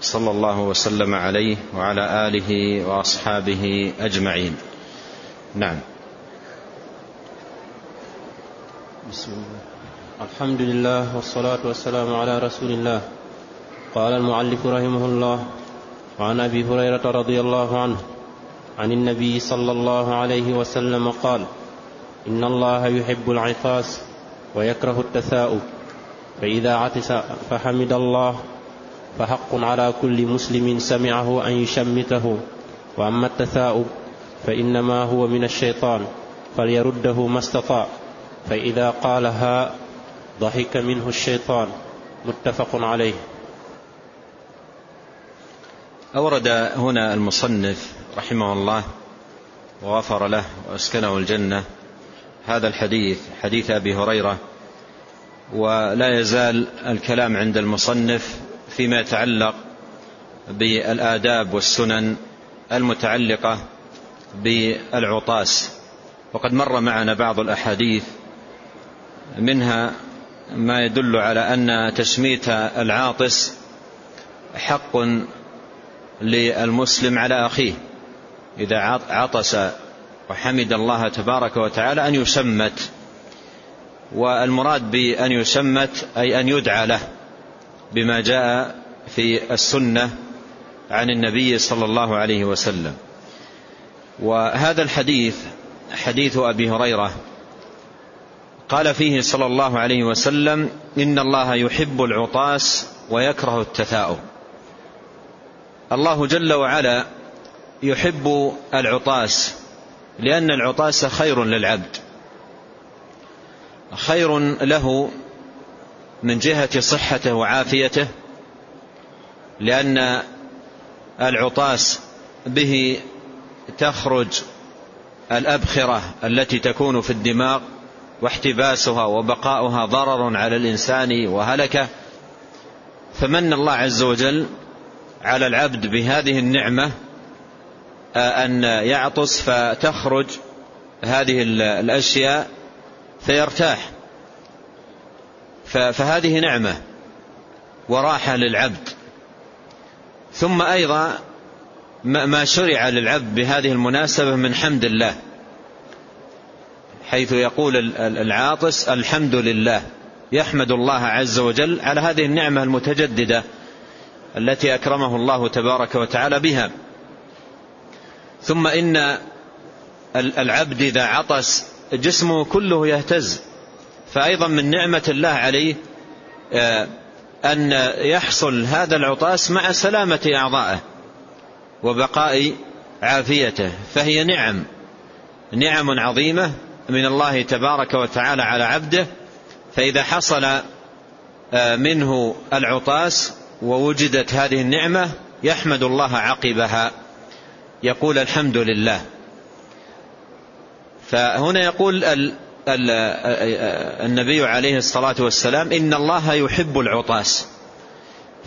صلى الله وسلم عليه وعلى آله وأصحابه أجمعين. نعم. بسم الله. الحمد لله والصلاة والسلام على رسول الله. قال المعلف رحمه الله وعن أبي هريرة رضي الله عنه عن النبي صلى الله عليه وسلم قال إن الله يحب العطاس ويكره التثاؤب فإذا عطس فحمد الله فحق على كل مسلم سمعه أن يشمته. وأما التثاؤب فإنما هو من الشيطان فليرده ما استطاع. فإذا قالها ضحك منه الشيطان. متفق عليه. أورد هنا المصنف رحمه الله وغفر له وأسكنه الجنة هذا الحديث حديث أبي هريرة. ولا يزال الكلام عند المصنف فيما يتعلق بالآداب والسنن المتعلقة بالعطاس. وقد مر معنا بعض الأحاديث منها ما يدل على أن تشميت العاطس حق للمسلم على أخيه. إذا عطس وحمد الله تبارك وتعالى أن يشمت والمراد بأن يشمت أي أن يدعى له. بما جاء في السنة عن النبي صلى الله عليه وسلم. وهذا الحديث حديث أبي هريرة قال فيه صلى الله عليه وسلم إن الله يحب العطاس ويكره التثاؤب. الله جل وعلا يحب العطاس لأن العطاس خير للعبد خير له من جهة صحته وعافيته لأن العطاس به تخرج الأبخرة التي تكون في الدماغ واحتباسها وبقاؤها ضرر على الإنسان وهلكه. فمن الله عز وجل على العبد بهذه النعمة أن يعطس فتخرج هذه الأشياء فيرتاح. فهذه نعمة وراحة للعبد. ثم أيضا ما شرع للعبد بهذه المناسبة من حمد الله حيث يقول العاطس الحمد لله يحمد الله عز وجل على هذه النعمة المتجددة التي أكرمه الله تبارك وتعالى بها. ثم إن العبد إذا عطس جسمه كله يهتز. فأيضا من نعمة الله عليه أن يحصل هذا العطاس مع سلامة أعضائه وبقاء عافيته فهي نعم نعم عظيمة من الله تبارك وتعالى على عبده فإذا حصل منه العطاس ووجدت هذه النعمة يحمد الله عقبها يقول الحمد لله. فهنا يقول النبي عليه الصلاة والسلام إن الله يحب العطاس.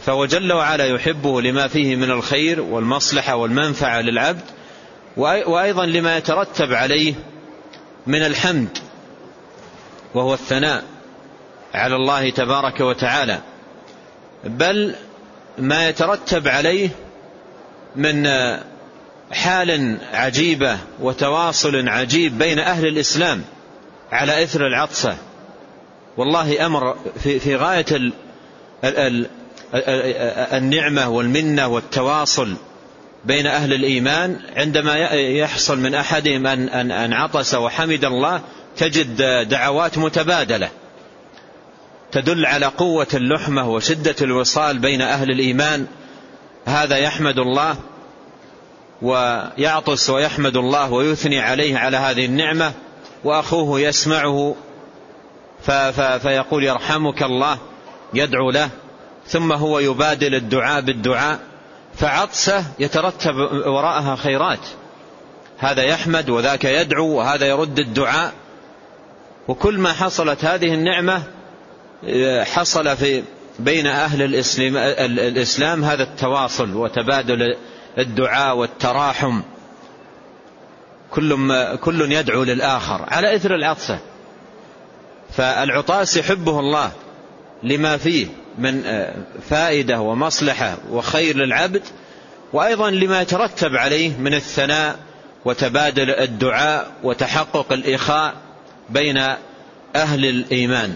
فهو جل وعلا يحبه لما فيه من الخير والمصلحة والمنفعة للعبد وأيضا لما يترتب عليه من الحمد وهو الثناء على الله تبارك وتعالى. بل ما يترتب عليه من حال عجيبة وتواصل عجيب بين أهل الإسلام على إثر العطسة. والله أمر في, في غاية ال ال النعمة والمنة والتواصل بين أهل الإيمان. عندما يحصل من أحدهم أن, أن, أن عطس وحمد الله تجد دعوات متبادلة تدل على قوة اللحمة وشدة الوصال بين أهل الإيمان. هذا يحمد الله ويعطس ويحمد الله ويثني عليه على هذه النعمة. وأخوه يسمعه فيقول يرحمك الله يدعو له ثم هو يبادل الدعاء بالدعاء فعطسة يترتب وراءها خيرات. هذا يحمد وذاك يدعو وهذا يرد الدعاء. وكل ما حصلت هذه النعمة حصل في بين أهل الإسلام, الإسلام هذا التواصل وتبادل الدعاء والتراحم. كل, كل يدعو للآخر. على إثر العطسة. فالعطاس يحبه الله لما فيه من فائدة ومصلحة وخير للعبد وأيضا لما يترتب عليه من الثناء وتبادل الدعاء وتحقق الإخاء بين أهل الإيمان.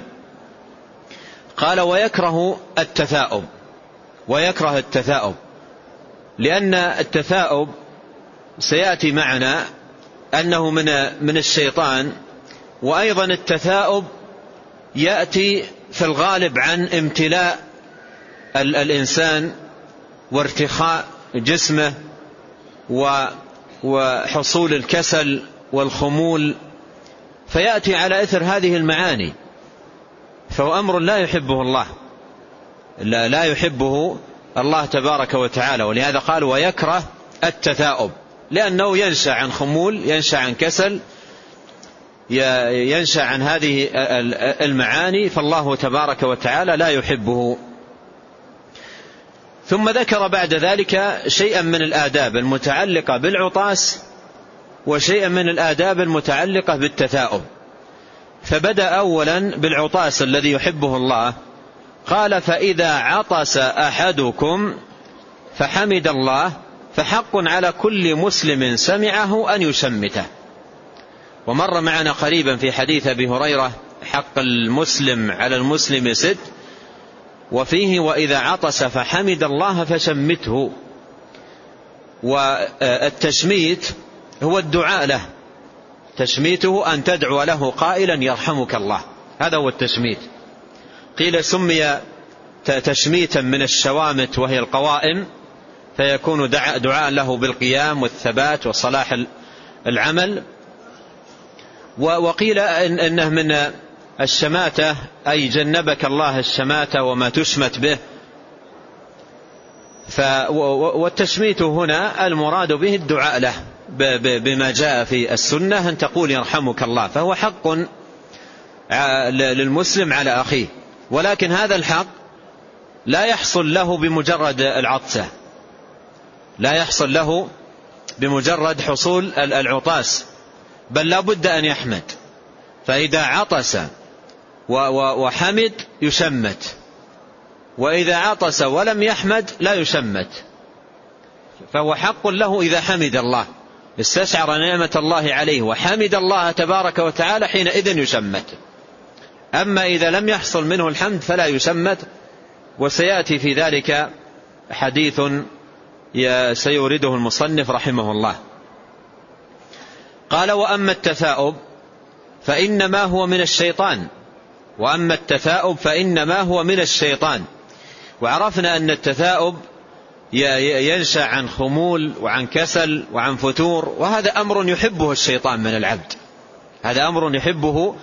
قال ويكره التثاؤب. ويكره التثاؤب. لأن التثاؤب سيأتي معنا أنه من من الشيطان وأيضا التثاؤب يأتي في الغالب عن امتلاء الإنسان وارتخاء جسمه وحصول الكسل والخمول فيأتي على إثر هذه المعاني فهو أمر لا يحبه الله لا, لا يحبه الله تبارك وتعالى ولهذا قال ويكره التثاؤب لأنه ينشأ عن خمول ينشأ عن كسل ينشأ عن هذه المعاني فالله تبارك وتعالى لا يحبه. ثم ذكر بعد ذلك شيئا من الآداب المتعلقة بالعطاس وشيئا من الآداب المتعلقة بالتثاؤب. فبدأ أولا بالعطاس الذي يحبه الله. قال فإذا عطس أحدكم فحمد الله فحق على كل مسلم سمعه أن يشمته ومر معنا قريبا في حديث أبي هريرة حق المسلم على المسلم ست وفيه وإذا عطس فحمد الله فشمته والتشميت هو الدعاء له. تشميته أن تدعو له قائلا يرحمك الله. هذا هو التشميت قيل سمي تشميتا من الشوامت وهي القوائم. فيكون دعاء له بالقيام والثبات وصلاح العمل. وقيل إنه من الشماتة أي جنبك الله الشماتة وما تشمت به. والتشميت هنا المراد به الدعاء له بما جاء في السنة أن تقول يرحمك الله فهو حق للمسلم على أخيه. ولكن هذا الحق لا يحصل له بمجرد العطسة. لا يحصل له بمجرد حصول العطاس بل لا بد أن يحمد. فإذا عطس وحمد يشمت. وإذا عطس ولم يحمد لا يشمت. فهو حق له إذا حمد الله. استشعر نعمة الله عليه وحمد الله تبارك وتعالى حينئذ يشمت. أما إذا لم يحصل منه الحمد فلا يشمت. وسيأتي في ذلك حديث سيورده المصنف رحمه الله. قال وأما التثاؤب فإنما هو من الشيطان. وأما التثاؤب فإنما هو من الشيطان. وعرفنا أن التثاؤب ينشأ عن خمول وعن كسل وعن فتور وهذا أمر يحبه الشيطان من العبد. هذا أمر يحبه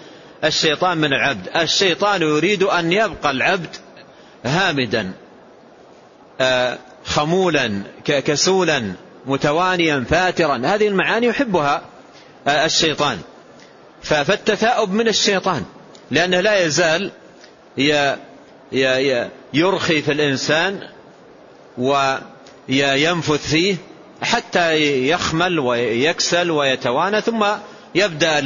الشيطان من العبد. الشيطان يريد أن يبقى العبد هامدا. آه، خمولا كسولا متوانيا فاترا. هذه المعاني يحبها آه، الشيطان. فالتثاؤب من الشيطان. لأنه لا يزال يرخي في الإنسان وينفث فيه حتى يخمل ويكسل ويتوانى ثم يبدأ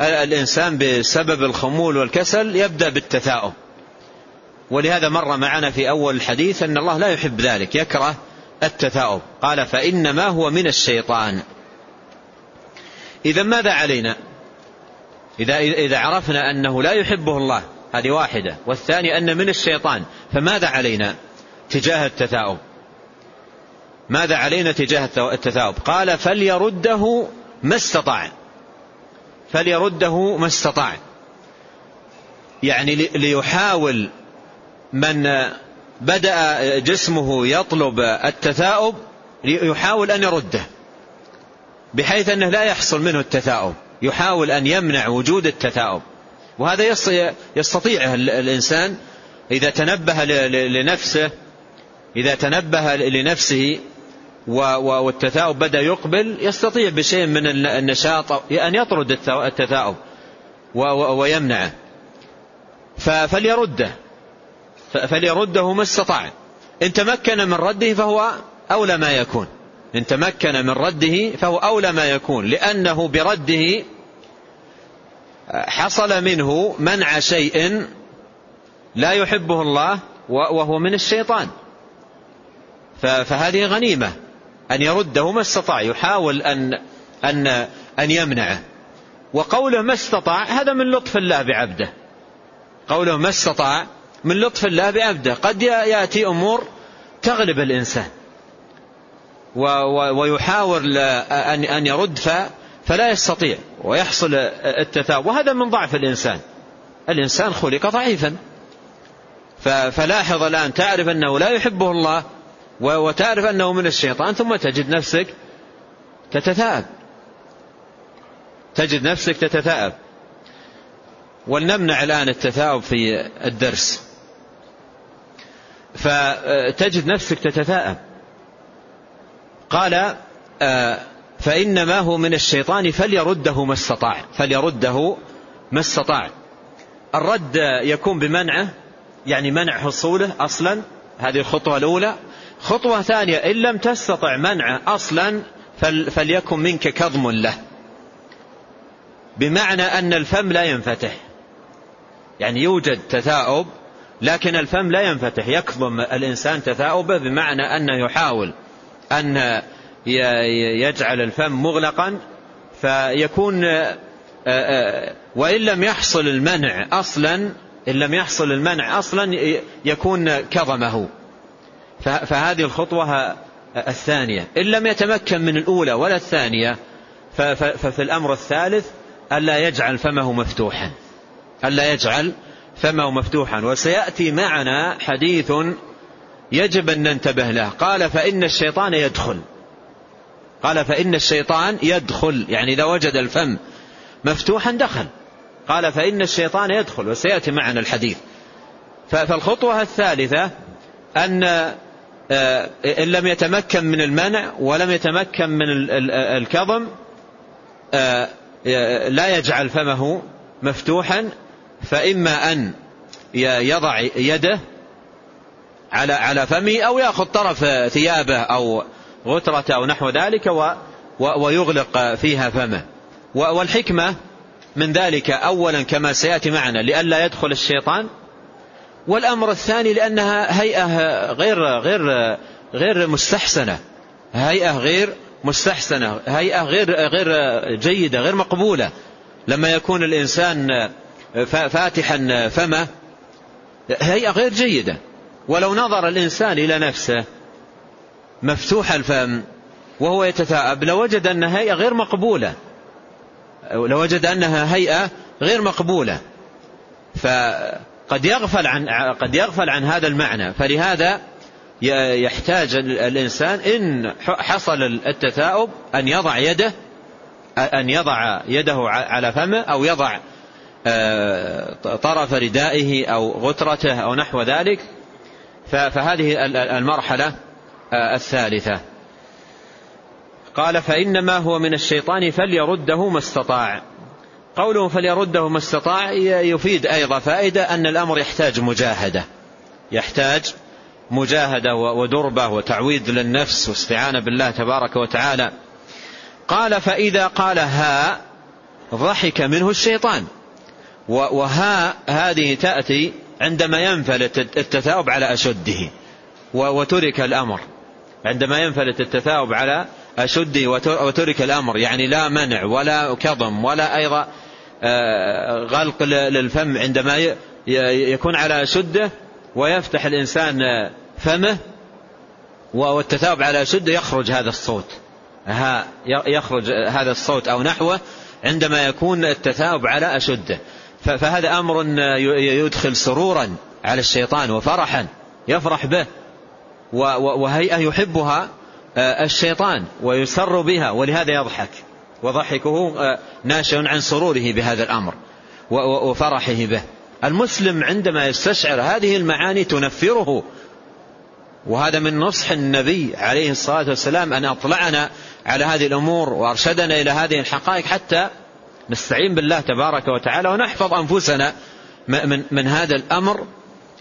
الإنسان بسبب الخمول والكسل يبدأ بالتثاؤب. ولهذا مر معنا في أول الحديث أن الله لا يحب ذلك يكره التثاؤب. قال فإنما هو من الشيطان. إذا ماذا علينا؟ إذا, إذا عرفنا أنه لا يحبه الله هذه واحدة. والثانية أن من الشيطان. فماذا علينا تجاه التثاؤب؟ ماذا علينا تجاه التثاؤب؟ قال فليرده ما استطاع. فليرده ما استطاع. يعني ليحاول من بدأ جسمه يطلب التثاؤب يحاول أن يرده بحيث أنه لا يحصل منه التثاؤب يحاول أن يمنع وجود التثاؤب. وهذا يستطيعه الإنسان إذا تنبه لنفسه إذا تنبه لنفسه والتثاؤب بدأ يقبل يستطيع بشيء من النشاط أن يطرد التثاؤب ويمنعه. فليرده. فليرده ما استطاع. إن تمكن من رده فهو أولى ما يكون. إن تمكن من رده فهو أولى ما يكون. لأنه برده حصل منه منع شيء لا يحبه الله وهو من الشيطان. فهذه غنيمة. أن يرده ما استطاع. يحاول أن, أن, أن يمنعه. وقوله ما استطاع هذا من لطف الله بعبده. قوله ما استطاع من لطف الله بعبده قد يأتي أمور تغلب الإنسان. ويحاول أن يرد فلا يستطيع ويحصل التثاؤب وهذا من ضعف الإنسان. الإنسان خلق ضعيفا. فلاحظ الآن تعرف أنه لا يحبه الله وتعرف أنه من الشيطان ثم تجد نفسك تتثاءب. تجد نفسك تتثاءب. ولنمنع الآن التثاؤب في الدرس. فتجد نفسك تتثاءب. قال آه، فإنما هو من الشيطان فليرده ما استطاع فليرده ما استطاع. الرد يكون بمنعه يعني منع حصوله أصلا هذه الخطوة الأولى. خطوة ثانية إن لم تستطع منعه أصلا فليكن منك كظم له. بمعنى أن الفم لا ينفتح. يعني يوجد تثاؤب لكن الفم لا ينفتح يكظم الإنسان تثاؤبه بمعنى أنه يحاول أن يجعل الفم مغلقا فيكون وإن لم يحصل المنع أصلا إن لم يحصل المنع أصلا يكون كظمه. فهذه الخطوة الثانية. إن لم يتمكن من الأولى ولا الثانية ففي الأمر الثالث ألا يجعل فمه مفتوحا ألا يجعل فمه مفتوحا. وسيأتي معنا حديث يجب أن ننتبه له. قال فإن الشيطان يدخل. قال فإن الشيطان يدخل. يعني إذا وجد الفم مفتوحا دخل. قال فإن الشيطان يدخل. وسيأتي معنا الحديث. فالخطوة الثالثة أن آه، إن لم يتمكن من المنع ولم يتمكن من الكظم آه، لا يجعل فمه مفتوحا. فإما أن يضع يده على على فمه أو يأخذ طرف ثيابه أو غترته أو نحو ذلك ويغلق فيها فمه. والحكمة من ذلك أولا كما سيأتي معنا لئلا يدخل الشيطان والأمر الثاني لأنها هيئة غير غير غير مستحسنة. هيئة غير مستحسنة هيئة غير غير جيدة غير مقبولة. لما يكون الإنسان فاتحا فمه هيئة غير جيدة. ولو نظر الإنسان إلى نفسه مفتوح الفم وهو يتثاءب لوجد أنها هيئة غير مقبولة. لوجد أنها هيئة غير مقبولة. فقد يغفل عن قد يغفل عن هذا المعنى. فلهذا يحتاج الإنسان إن حصل التثاؤب أن يضع يده أن يضع يده على فمه أو يضع طرف ردائه أو غترته أو نحو ذلك فهذه المرحلة آه، الثالثة. قال فإنما هو من الشيطان فليرده ما استطاع. قوله فليرده ما استطاع يفيد أيضا فائدة أن الأمر يحتاج مجاهدة. يحتاج مجاهدة ودربة وتعويد للنفس واستعانة بالله تبارك وتعالى. قال فإذا قال ها ضحك منه الشيطان. وها هذه تأتي عندما ينفلت التثاؤب على أشده وترك الأمر. عندما ينفلت التثاؤب على أشده وترك الأمر يعني لا منع ولا كظم ولا أيضا آه، غلق للفم عندما يكون على أشده ويفتح الإنسان فمه والتثاؤب على أشده يخرج هذا الصوت. ها يخرج هذا الصوت أو نحوه عندما يكون التثاؤب على أشده. فهذا أمر يدخل سرورا على الشيطان وفرحا يفرح به وهيئة يحبها آه، الشيطان ويسر بها ولهذا يضحك وضحكه آه، ناشئ عن سروره بهذا الأمر وفرحه به. المسلم عندما يستشعر هذه المعاني تنفره. وهذا من نصح النبي عليه الصلاة والسلام أن أطلعنا على هذه الأمور وأرشدنا إلى هذه الحقائق حتى نستعين بالله تبارك وتعالى ونحفظ أنفسنا من, من هذا الأمر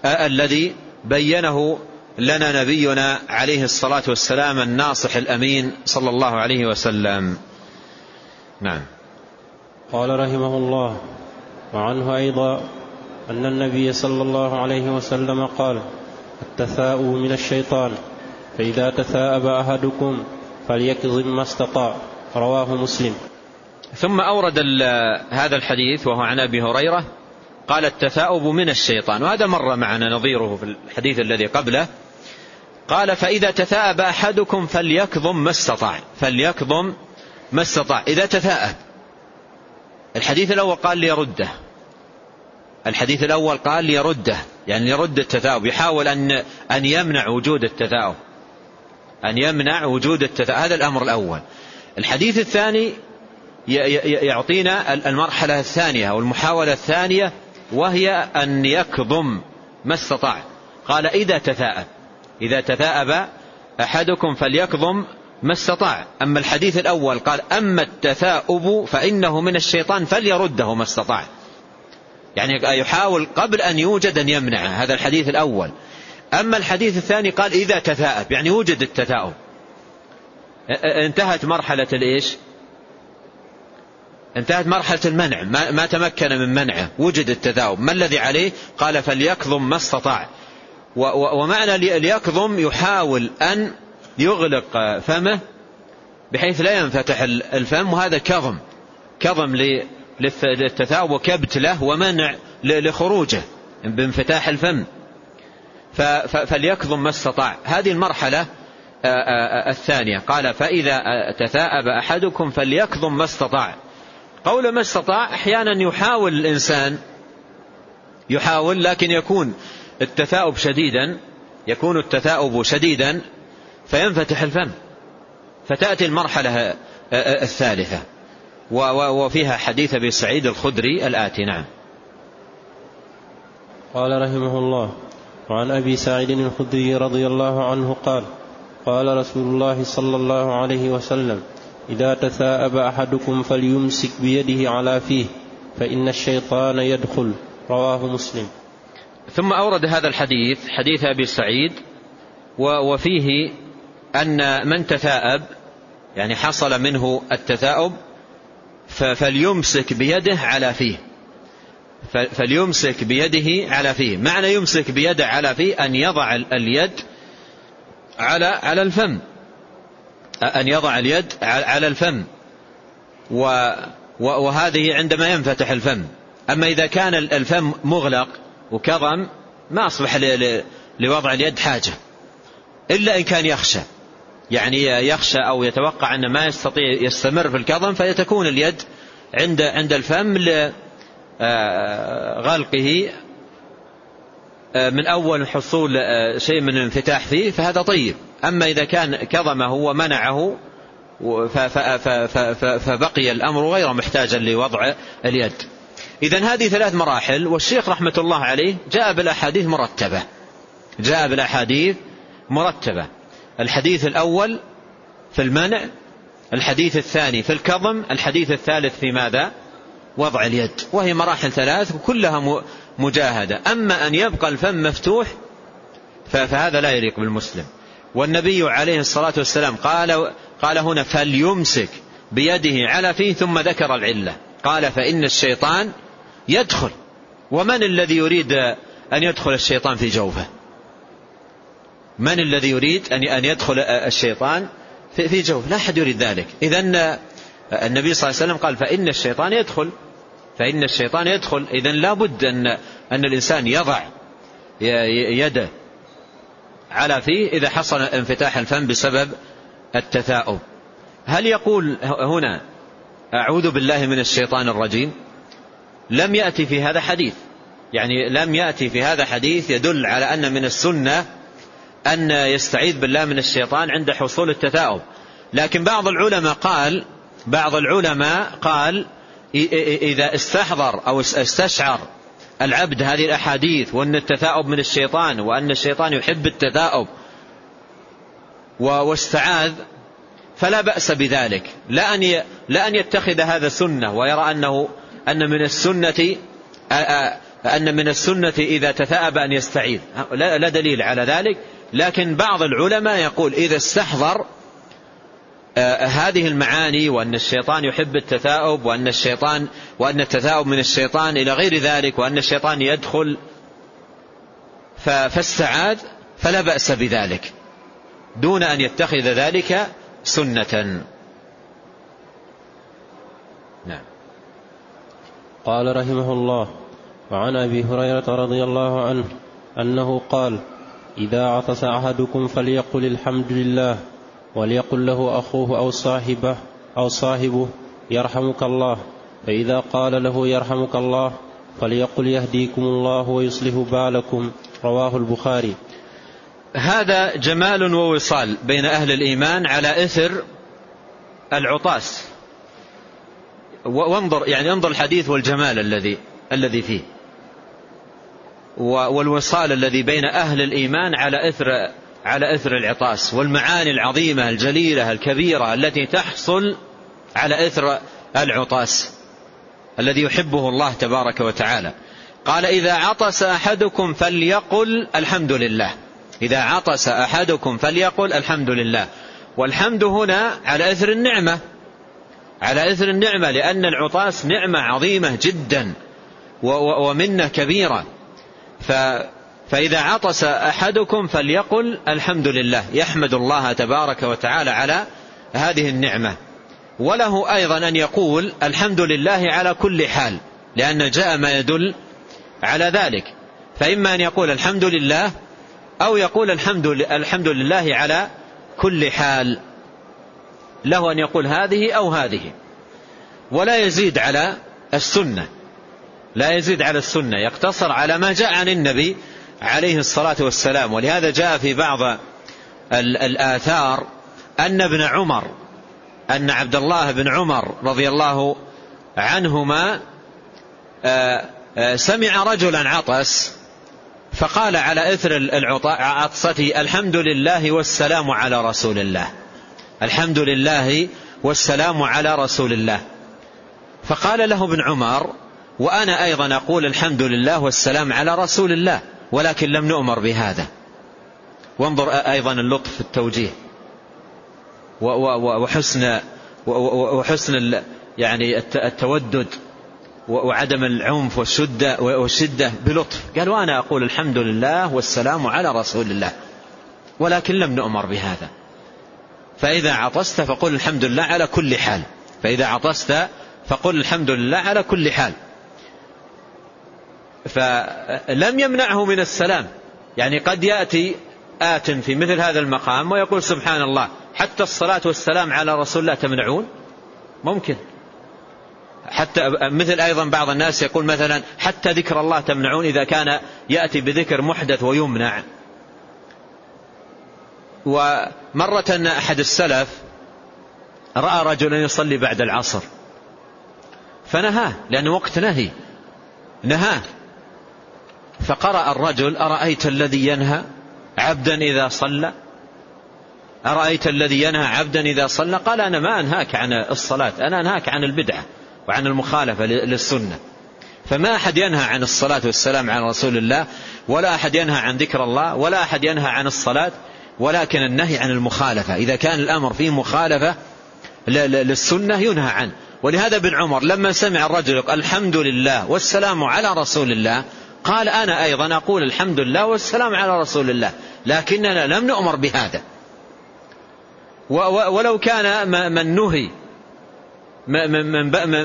الذي بينه لنا نبينا عليه الصلاة والسلام الناصح الأمين صلى الله عليه وسلم. نعم. قال رحمه الله وعنه أيضا أن النبي صلى الله عليه وسلم قال التثاؤب من الشيطان فإذا تثاءب أحدكم فليكظم ما استطاع رواه مسلم. ثم أورد هذا الحديث وهو عن أبي هريرة قال التثاؤب من الشيطان وهذا مر معنا نظيره في الحديث الذي قبله. قال فإذا تثاءب أحدكم فليكظم ما استطاع فليكظم ما استطاع. إذا تثاءب الحديث الأول قال ليرده. الحديث الأول قال ليرده يعني يرد التثاؤب يحاول أن أن يمنع وجود التثاؤب. أن يمنع وجود التثاؤب. هذا الأمر الأول. الحديث الثاني يعطينا المرحلة الثانية أو المحاولة الثانية وهي أن يكظم ما استطاع. قال إذا تثاءب. إذا تثاءب أحدكم فليكظم ما استطاع. أما الحديث الأول قال أما التثاؤب فإنه من الشيطان فليرده ما استطاع. يعني يحاول قبل أن يوجد أن يمنعه هذا الحديث الأول. أما الحديث الثاني قال إذا تثاءب. يعني وجد التثاؤب. انتهت مرحلة الإيش؟ انتهت مرحلة المنع. ما, ما تمكن من منعه وجد التثاؤب ما الذي عليه؟ قال فليكظم ما استطاع. ومعنى ليكظم يحاول أن يغلق فمه بحيث لا ينفتح الفم وهذا كظم. كظم للتثاؤب وكبت له ومنع لخروجه بانفتاح الفم. فليكظم ما استطاع. هذه المرحلة الثانية. قال فإذا تثاءب أحدكم فليكظم ما استطاع. قول ما استطاع أحيانا يحاول الإنسان يحاول لكن يكون التثاؤب شديدا يكون التثاؤب شديدا فينفتح الفم فتأتي المرحلة الثالثة. وفيها حديث أبي سعيد الخدري الآتي نعم. قال رحمه الله وعن أبي سعيد الخدري رضي الله عنه قال قال رسول الله صلى الله عليه وسلم إذا تثاءب أحدكم فليمسك بيده على فيه فإن الشيطان يدخل. رواه مسلم. ثم أورد هذا الحديث حديث أبي سعيد وفيه أن من تثاءب يعني حصل منه التثاؤب فليمسك بيده على فيه. فليمسك بيده على فيه. معنى يمسك بيده على فيه أن يضع اليد على على الفم. أن يضع اليد على الفم. وهذه عندما ينفتح الفم. أما إذا كان الفم مغلق وكظم ما أصبح لوضع اليد حاجة. إلا إن كان يخشى. يعني يخشى أو يتوقع أن ما يستطيع يستمر في الكظم فتكون اليد عند عند الفم لغلقه من أول حصول شيء من الانفتاح فيه فهذا طيب. أما إذا كان كظمه ومنعه فبقي الأمر غير محتاجا لوضع اليد. إذا هذه ثلاث مراحل والشيخ رحمة الله عليه جاء بالأحاديث مرتبة. جاء بالأحاديث مرتبة. الحديث الأول في المنع الحديث الثاني في الكظم الحديث الثالث في ماذا؟ وضع اليد. وهي مراحل ثلاث كلها مجاهدة. أما أن يبقى الفم مفتوح فهذا لا يليق بالمسلم. والنبي عليه الصلاة والسلام قال قال هنا فليمسك بيده على فيه ثم ذكر العلة. قال فإن الشيطان يدخل. ومن الذي يريد أن يدخل الشيطان في جوفه؟ من الذي يريد أن يدخل الشيطان في جوفه؟ لا أحد يريد ذلك. إذا النبي صلى الله عليه وسلم قال فإن الشيطان يدخل. فإن الشيطان يدخل. إذا لا بد أن, أن الإنسان يضع يده على فيه إذا حصل انفتاح الفم بسبب التثاؤب. هل يقول هنا أعوذ بالله من الشيطان الرجيم؟ لم يأتي في هذا حديث. يعني لم يأتي في هذا حديث يدل على أن من السنة أن يستعيذ بالله من الشيطان عند حصول التثاؤب. لكن بعض العلماء قال بعض العلماء قال إذا استحضر أو استشعر العبد هذه الأحاديث وأن التثاؤب من الشيطان وأن الشيطان يحب التثاؤب واستعاذ فلا بأس بذلك. لا أن لا أن يتخذ هذا سنة ويرى أنه أن من السنة أن من السنة إذا تثاءب أن يستعيذ. لا دليل على ذلك لكن بعض العلماء يقول إذا استحضر هذه المعاني وأن الشيطان يحب التثاؤب وأن الشيطان وأن التثاؤب من الشيطان إلى غير ذلك وأن الشيطان يدخل فاستعاذ فلا بأس بذلك دون أن يتخذ ذلك سنة. نعم. قال رحمه الله وعن أبي هريرة رضي الله عنه أنه قال إذا عطس أحدكم فليقل الحمد لله وليقل له أخوه أو صاحبه أو صاحبه يرحمك الله. فإذا قال له يرحمك الله فليقل يهديكم الله ويصلح بالكم. رواه البخاري. هذا جمال ووصال بين أهل الإيمان على إثر العطاس. وانظر يعني انظر الحديث والجمال الذي الذي فيه. والوصال الذي بين أهل الإيمان على إثر على إثر العطاس والمعاني العظيمة الجليلة الكبيرة التي تحصل على إثر العطاس الذي يحبه الله تبارك وتعالى. قال إذا عطس أحدكم فليقل الحمد لله. إذا عطس أحدكم فليقل الحمد لله. والحمد هنا على إثر النعمة. على إثر النعمة لأن العطاس نعمة عظيمة جدا ومنة كبيرة. فإذا عطس أحدكم فليقل الحمد لله يحمد الله تبارك وتعالى على هذه النعمة. وله أيضا أن يقول الحمد لله على كل حال لأن جاء ما يدل على ذلك. فإما أن يقول الحمد لله أو يقول الحمد, الحمد لله على كل حال. له أن يقول هذه أو هذه. ولا يزيد على السنة. لا يزيد على السنة يقتصر على ما جاء عن النبي عليه الصلاة والسلام. ولهذا جاء في بعض الآثار أن ابن عمر أن عبد الله بن عمر رضي الله عنهما آه، آه، سمع رجلا عطس فقال على إثر عطسته الحمد لله والسلام على رسول الله. الحمد لله والسلام على رسول الله. فقال له ابن عمر وأنا أيضا أقول الحمد لله والسلام على رسول الله. ولكن لم نؤمر بهذا. وانظر أيضا اللطف في التوجيه. وحسن وحسن يعني التودد وعدم العنف والشدة, والشدة بلطف. قال وأنا أقول الحمد لله والسلام على رسول الله. ولكن لم نؤمر بهذا. فإذا عطست فقل الحمد لله على كل حال. فإذا عطست فقل الحمد لله على كل حال. فلم يمنعه من السلام. يعني قد يأتي آت في مثل هذا المقام ويقول سبحان الله حتى الصلاة والسلام على رسول الله تمنعون؟ ممكن. حتى مثل أيضا بعض الناس يقول مثلا حتى ذكر الله تمنعون إذا كان يأتي بذكر محدث ويمنع. ومرة أحد السلف رأى رجلا يصلي بعد العصر فنهاه لأنه وقت نهي. نهاه. فقرأ الرجل أرأيت الذي ينهى عبدا إذا صلى؟ أرأيت الذي ينهى عبدا إذا صلى؟ قال أنا ما أنهاك عن الصلاة أنا أنهاك عن البدعة وعن المخالفة للسنة. فما أحد ينهى عن الصلاة والسلام على رسول الله ولا أحد ينهى عن ذكر الله ولا أحد ينهى عن الصلاة ولكن النهي عن المخالفة. إذا كان الأمر فيه مخالفة للسنة ينهى عنه. ولهذا ابن عمر لما سمع الرجل الحمد لله والسلام على رسول الله قال أنا أيضا أقول الحمد لله والسلام على رسول الله لكننا لم نؤمر بهذا. ولو كان من نهي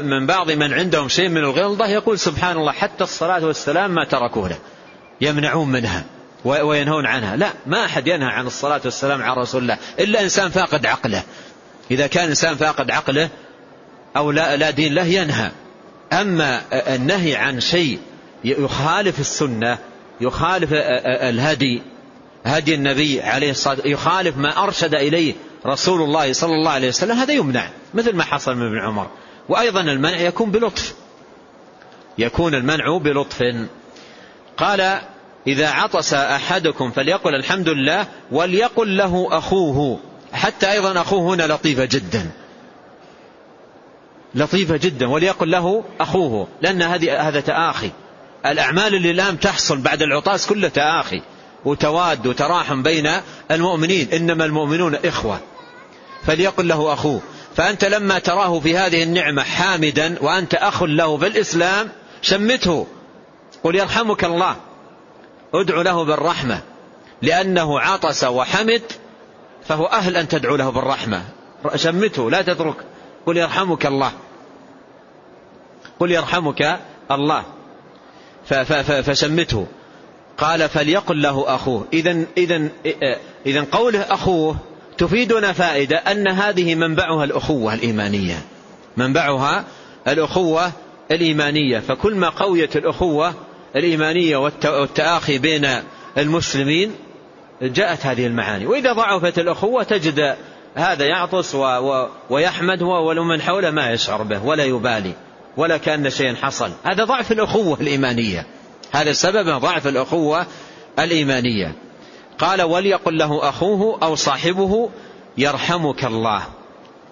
من بعض من عندهم شيء من الغلظة يقول سبحان الله حتى الصلاة والسلام ما تركوه له يمنعون منها وينهون عنها. لا ما أحد ينهى عن الصلاة والسلام على رسول الله إلا إنسان فاقد عقله. إذا كان إنسان فاقد عقله أو لا, لا دين له ينهى. أما النهي عن شيء يخالف السنة يخالف الهدي هدي النبي عليه الصلاة يخالف ما أرشد إليه رسول الله صلى الله عليه وسلم هذا يمنع مثل ما حصل من ابن عمر. وأيضا المنع يكون بلطف. يكون المنع بلطف. قال إذا عطس أحدكم فليقل الحمد لله وليقل له أخوه. حتى أيضا أخوه هنا لطيفة جدا. لطيفة جدا وليقل له أخوه لأن هذه هذا تآخي. الأعمال اللي الآن تحصل بعد العطاس كله تآخي وتواد وتراحم بين المؤمنين. إنما المؤمنون إخوة. فليقل له أخوه. فأنت لما تراه في هذه النعمة حامدا وأنت أخ له في الإسلام شمته. قل يرحمك الله. أدعو له بالرحمة. لأنه عطس وحمد فهو أهل أن تدعو له بالرحمة. شمته لا تترك. قل يرحمك الله. قل يرحمك الله. فشمته. قال فليقل له أخوه. إذا إذا إذا قوله أخوه تفيدنا فائدة أن هذه منبعها الأخوة الإيمانية. منبعها الأخوة الإيمانية. فكل ما قويت الأخوة الإيمانية والتآخي بين المسلمين جاءت هذه المعاني. وإذا ضعفت الأخوة تجد هذا يعطس ويحمد ولو من حوله ما يشعر به ولا يبالي. ولا كأن شيء حصل. هذا ضعف الأخوة الإيمانية. هذا سبب ضعف الأخوة الإيمانية. قال وليقل له أخوه أو صاحبه يرحمك الله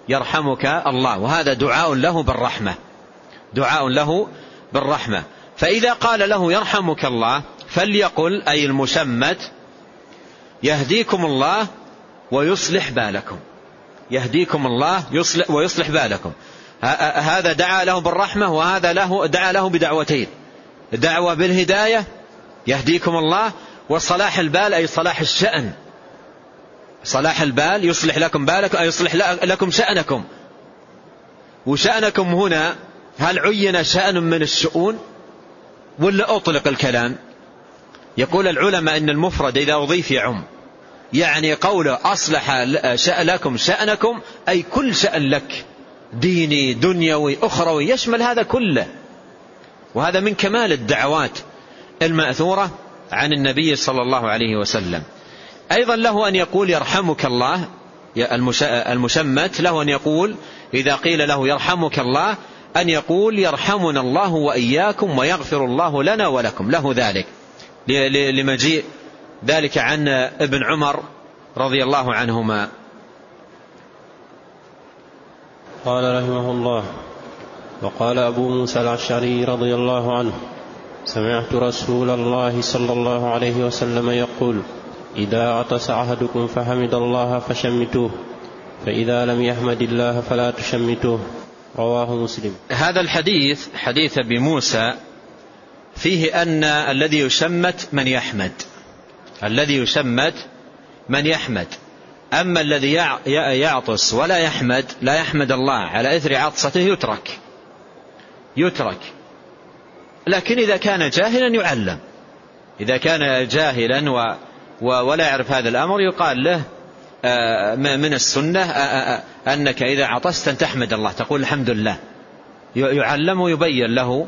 يرحمك الله. وهذا دعاء له بالرحمة. دعاء له بالرحمة. فإذا قال له يرحمك الله فليقل أي المشمت يهديكم الله ويصلح بالكم يهديكم الله يصلح ويصلح بالكم. هذا دعا له بالرحمة وهذا له دعا له بدعوتين. دعوة بالهداية يهديكم الله وصلاح البال أي صلاح الشأن. صلاح البال يصلح لكم بالكم أي يصلح لكم شأنكم. وشأنكم هنا هل عين شأن من الشؤون؟ ولا أطلق الكلام. يقول العلماء أن المفرد إذا أضيف يعم. يعني قوله أصلح لكم شأنكم أي كل شأن لك. ديني دنيوي أخروي يشمل هذا كله. وهذا من كمال الدعوات المأثورة عن النبي صلى الله عليه وسلم. أيضا له أن يقول يرحمك الله المشمت له أن يقول إذا قيل له يرحمك الله أن يقول يرحمنا الله وإياكم ويغفر الله لنا ولكم. له ذلك. لمجيء ذلك عن ابن عمر رضي الله عنهما. قال رحمه الله وقال أبو موسى الأشعري رضي الله عنه سمعت رسول الله صلى الله عليه وسلم يقول إذا عطس أحدكم فحمد الله فشمتوه فإذا لم يحمد الله فلا تشمتوه رواه مسلم. هذا الحديث حديث أبي موسى فيه أن الذي يشمت من يحمد الذي يشمت من يحمد. أما الذي يعطس ولا يحمد لا يحمد الله على إثر عطسته يترك. يترك. لكن إذا كان جاهلا يعلم. إذا كان جاهلا و ولا يعرف هذا الأمر يقال له آه، من السنة آه، آه، أنك إذا عطست أن تحمد الله. تقول الحمد لله. يعلم ويبين له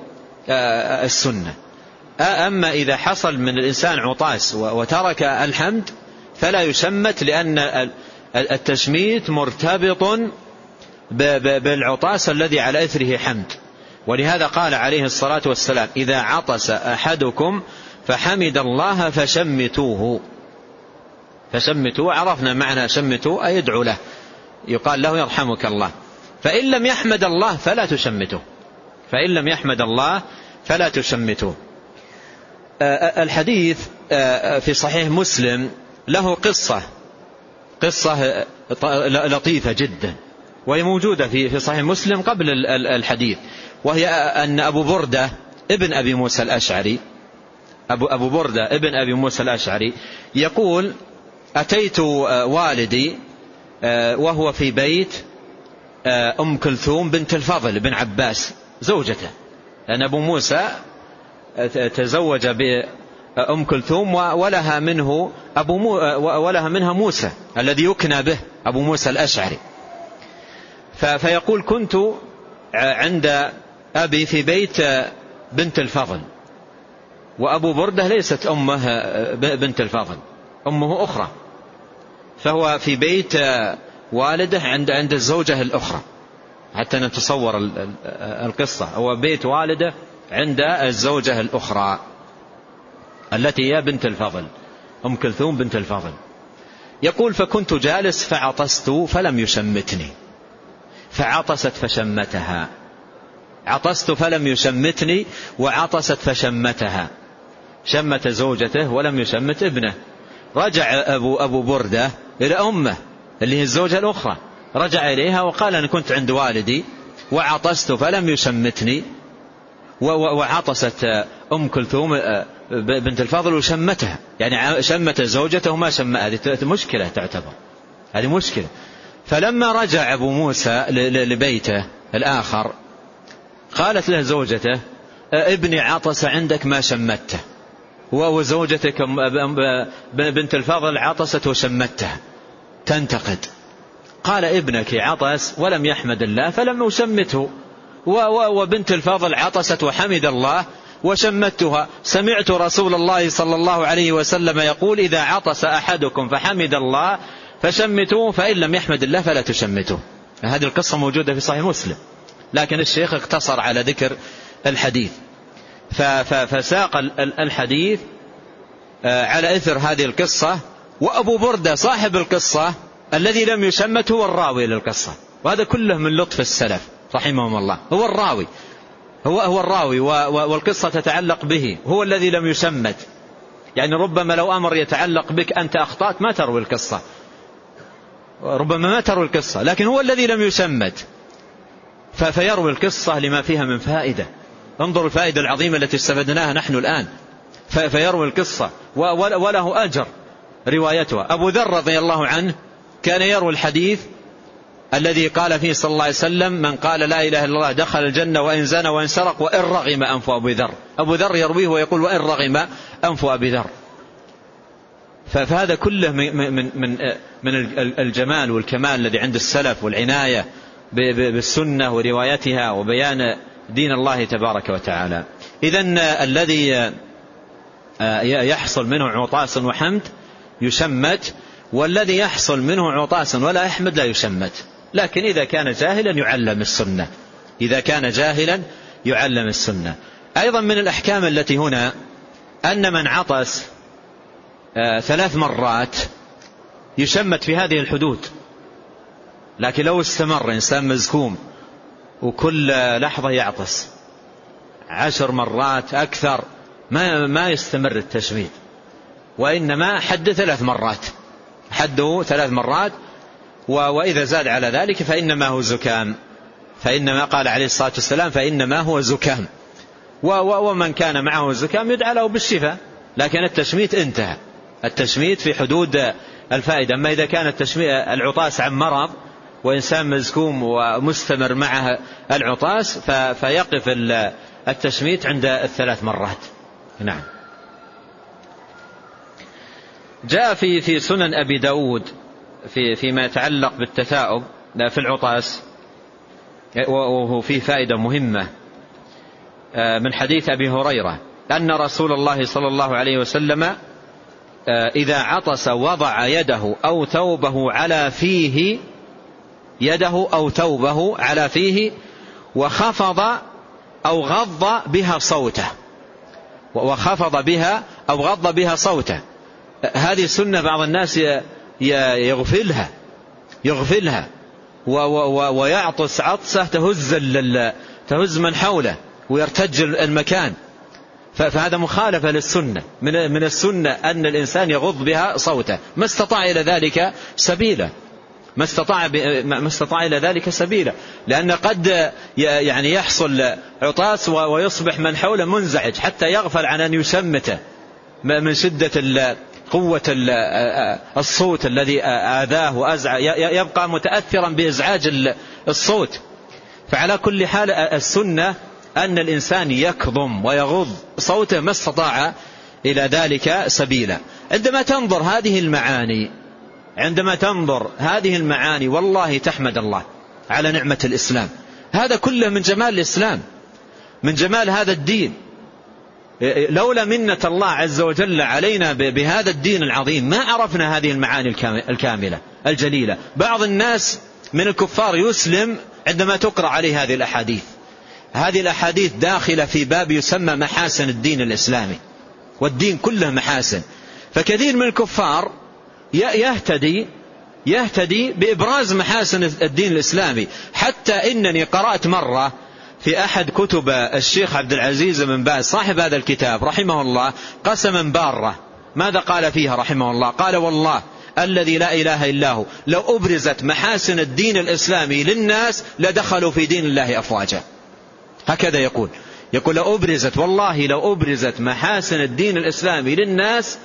السنة. أما إذا حصل من الإنسان عطاس وترك الحمد فلا يشمت لأن التشميت مرتبط بالعطاس الذي على إثره حمد. ولهذا قال عليه الصلاة والسلام إذا عطس أحدكم فحمد الله فشمتوه. فشمتوه عرفنا معنى شمتوه أي ادعوا له. يقال له يرحمك الله. فإن لم يحمد الله فلا تشمته. فإن لم يحمد الله فلا تشمته. الحديث في صحيح مسلم له قصة. قصة لطيفة جدا. وهي موجودة في صحيح مسلم قبل الحديث. وهي أن أبو بردة ابن أبي موسى الأشعري أبو, أبو بردة ابن أبي موسى الأشعري يقول أتيت والدي وهو في بيت أم كلثوم بنت الفضل بن عباس زوجته. لأن أبو موسى تزوج بأم كلثوم ولها منه أبو مو ولها منها موسى الذي يكنى به أبو موسى الأشعري. فيقول كنت عند أبي في بيت بنت الفضل. وأبو بردة ليست أمه بنت الفضل. أمه أخرى. فهو في بيت والده عند عند الزوجة الأخرى. حتى نتصور القصة. هو بيت والده عند الزوجة الأخرى. التي هي بنت الفضل أم كلثوم بنت الفضل. يقول فكنت جالس فعطست فلم يشمتني. فعطست فشمتها. عطست فلم يشمتني وعطست فشمتها. شمت زوجته ولم يشمت ابنه. رجع أبو, أبو بردة إلى أمه اللي هي الزوجة الأخرى. رجع إليها وقال أنا كنت عند والدي وعطست فلم يشمتني. وعطست أم كلثوم آه، بنت الفضل وشمتها يعني شمت زوجته وما شم هذه مشكلة تعتبر. هذه مشكلة. فلما رجع أبو موسى لبيته الآخر قالت له زوجته ابني عطس عندك ما شمته وزوجتك بنت الفضل عطست وشمتها تنتقد. قال ابنك عطس ولم يحمد الله فلم أشمته وبنت الفضل عطست وحمد الله وشمتها. سمعت رسول الله صلى الله عليه وسلم يقول إذا عطس أحدكم فحمد الله فشمتوه فإن لم يحمد الله فلا تشمتوه. هذه القصة موجودة في صحيح مسلم. لكن الشيخ اقتصر على ذكر الحديث. فساق الحديث آه، على إثر هذه القصة. وأبو بردة صاحب القصة الذي لم يشمت هو الراوي للقصة. وهذا كله من لطف السلف رحمهم الله. هو الراوي. هو هو الراوي والقصة تتعلق به. هو الذي لم يشمت يعني ربما لو أمر يتعلق بك أنت أخطأت ما تروي القصة. ربما ما تروي القصة لكن هو الذي لم يشمت فيروي القصة لما فيها من فائدة. انظروا الفائدة العظيمة التي استفدناها نحن الآن. فيروي القصة وله أجر روايتها. أبو ذر رضي الله عنه كان يروي الحديث الذي قال فيه صلى الله عليه وسلم من قال لا إله إلا الله دخل الجنة وإن زنى وإن سرق وإن رغم أنف أبي ذر. أبو ذر يرويه ويقول وإن رغم أنف أبي ذر. فهذا كله من, من, من, من الجمال والكمال الذي عند السلف والعناية بالسنة وروايتها وبيان دين الله تبارك وتعالى. إذا الذي يحصل منه عطاس وحمد يشمت والذي يحصل منه عطاس ولا يحمد لا يشمت. لكن إذا كان جاهلا يعلم السنة. إذا كان جاهلا يعلم السنة. أيضا من الأحكام التي هنا أن من عطس آه، ثلاث مرات يشمت في هذه الحدود. لكن لو استمر إنسان مزكوم وكل لحظة يعطس. عشر مرات أكثر ما ما يستمر التشميت. وإنما حد ثلاث مرات. حده ثلاث مرات وإذا زاد على ذلك فإنما هو زكام. فإنما قال عليه الصلاة والسلام فإنما هو زكام. ومن كان معه زكام يدعى له بالشفاء لكن التشميت انتهى. التشميت في حدود الفائدة. أما إذا كان التشميت العطاس عن مرض وإنسان مزكوم ومستمر معه العطاس فيقف التشميت عند الثلاث مرات. نعم. جاء في في سنن أبي داود في فيما يتعلق بالتثاؤب في العطاس وهو فيه فائدة مهمة آه، من حديث أبي هريرة أن رسول الله صلى الله عليه وسلم آه، إذا عطس وضع يده أو ثوبه على فيه يده أو ثوبه على فيه وخفض أو غض بها صوته وخفض بها أو غض بها صوته. هذه سنة بعض الناس يغفلها. يغفلها. ويعطس عطسة تهز تهز من حوله ويرتج المكان. فهذا مخالفة للسنة. من السنة أن الإنسان يغض بها صوته. ما استطاع إلى ذلك سبيلا. ما استطاع ما استطاع إلى ذلك سبيلا. لأن قد يعني يحصل عطاس ويصبح من حوله منزعج حتى يغفل عن أن يشمته من شدة قوة الصوت الذي آذاه وأزعى. يبقى متأثرا بإزعاج الصوت. فعلى كل حال السنة أن الإنسان يكظم ويغض صوته ما استطاع إلى ذلك سبيلا. عندما تنظر هذه المعاني عندما تنظر هذه المعاني والله تحمد الله على نعمة الإسلام. هذا كله من جمال الإسلام من جمال هذا الدين. لولا منة الله عز وجل علينا بهذا الدين العظيم ما عرفنا هذه المعاني الكاملة الجليلة. بعض الناس من الكفار يسلم عندما تقرأ عليه هذه الأحاديث. هذه الأحاديث داخلة في باب يسمى محاسن الدين الإسلامي والدين كله محاسن. فكثير من الكفار يهتدي يهتدي بإبراز محاسن الدين الإسلامي حتى إنني قرأت مرة في أحد كتب الشيخ عبد العزيز بن باز صاحب هذا الكتاب رحمه الله قسما بارة ماذا قال فيها رحمه الله؟ قال والله الذي لا إله إلا هو لو أبرزت محاسن الدين الإسلامي للناس لدخلوا في دين الله أفواجا. هكذا يقول. يقول لو أبرزت والله لو أبرزت محاسن الدين الإسلامي للناس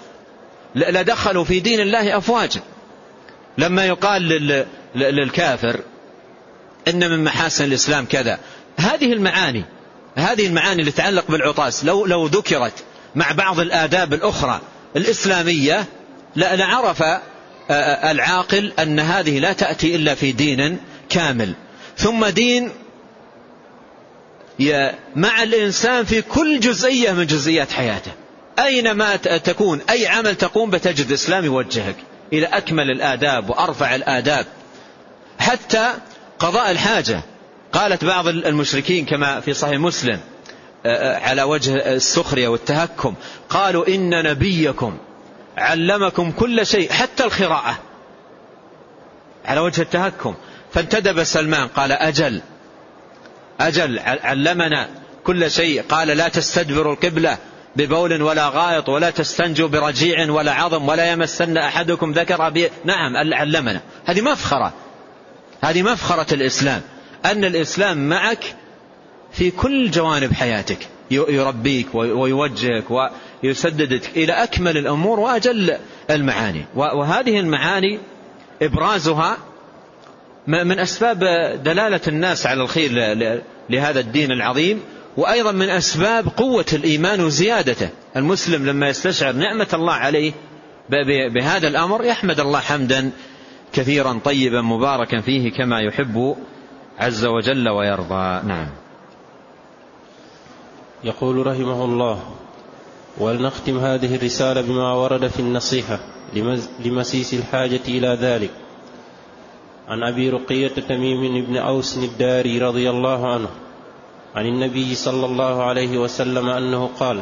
لدخلوا في دين الله أفواجا. لما يقال للكافر إن من محاسن الإسلام كذا هذه المعاني هذه المعاني اللي تتعلق بالعطاس. لو لو ذكرت مع بعض الآداب الأخرى الإسلامية لعرف العاقل أن هذه لا تأتي إلا في دين كامل. ثم دين مع الإنسان في كل جزئية من جزئيات حياته. أينما تكون أي عمل تقوم بتجد الإسلام يوجهك إلى أكمل الآداب وأرفع الآداب. حتى قضاء الحاجة. قالت بعض المشركين كما في صحيح مسلم على وجه السخرية والتهكم قالوا إن نبيكم علمكم كل شيء حتى الخراءة على وجه التهكم. فانتدب سلمان قال أجل أجل علمنا كل شيء. قال لا تستدبروا القبلة ببول ولا غائط ولا تستنجوا برجيع ولا عظم ولا يمسن أحدكم ذكر بي نعم علمنا. هذه مفخرة هذه مفخرة الإسلام. أن الإسلام معك في كل جوانب حياتك. يربيك ويوجهك ويسددك إلى أكمل الأمور وأجل المعاني. وهذه المعاني إبرازها من أسباب دلالة الناس على الخير لهذا الدين العظيم وأيضا من أسباب قوة الإيمان وزيادته. المسلم لما يستشعر نعمة الله عليه بهذا الأمر يحمد الله حمدا كثيرا طيبا مباركا فيه كما يحب عز وجل ويرضى. نعم. يقول رحمه الله ولنختم هذه الرسالة بما ورد في النصيحة لمسيس الحاجة إلى ذلك. عن أبي رقية تميم بن أوس الداري رضي الله عنه عن النبي صلى الله عليه وسلم أنه قال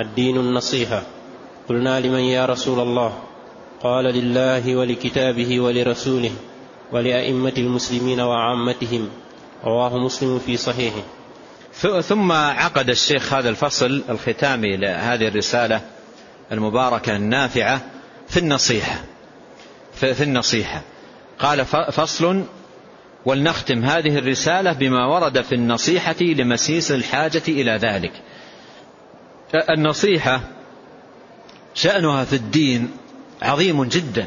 الدين النصيحة. قلنا لمن يا رسول الله؟ قال لله ولكتابه ولرسوله. ولأئمة المسلمين وعامتهم. رواه مسلم في صحيحه. ثم عقد الشيخ هذا الفصل الختامي لهذه الرسالة المباركة النافعة في النصيحة. في النصيحة. قال فصل ولنختم هذه الرسالة بما ورد في النصيحة لمسيس الحاجة إلى ذلك. النصيحة شأنها في الدين عظيم جدا.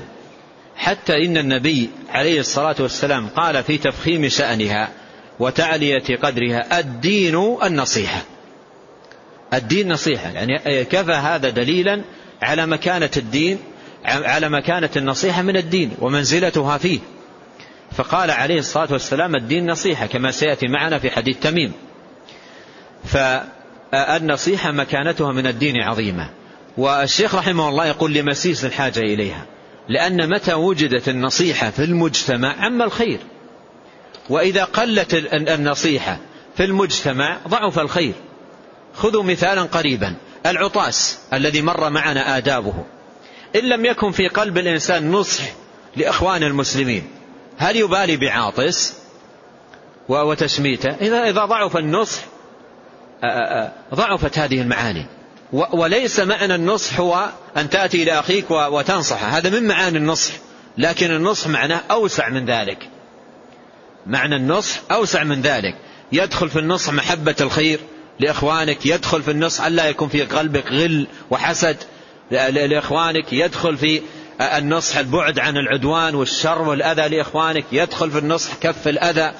حتى إن النبي عليه الصلاة والسلام قال في تفخيم شأنها وتعلية قدرها الدين النصيحة. الدين نصيحة يعني كفى هذا دليلا على مكانة الدين على مكانة النصيحة من الدين ومنزلتها فيه. فقال عليه الصلاة والسلام الدين نصيحة كما سيأتي معنا في حديث تميم. فالنصيحة مكانتها من الدين عظيمة. والشيخ رحمه الله يقول لمسيس الحاجة إليها لأن متى وجدت النصيحة في المجتمع؟ عم الخير. وإذا قلت النصيحة في المجتمع ضعف الخير. خذوا مثالا قريبا. العطاس الذي مر معنا آدابه. إن لم يكن في قلب الإنسان نصح لإخوان المسلمين هل يبالي بعاطس وتشميته؟ إذا إذا ضعف النصح ضعفت هذه المعاني. وليس معنى النصح هو أن تأتي إلى أخيك وتنصحه هذا من معاني النصح لكن النصح معناه أوسع من ذلك. معنى النصح أوسع من ذلك. يدخل في النصح محبة الخير لإخوانك يدخل في النصح ألا يكون في قلبك غل وحسد لإخوانك يدخل في النصح البعد عن العدوان والشر والأذى لإخوانك يدخل في النصح كف الأذى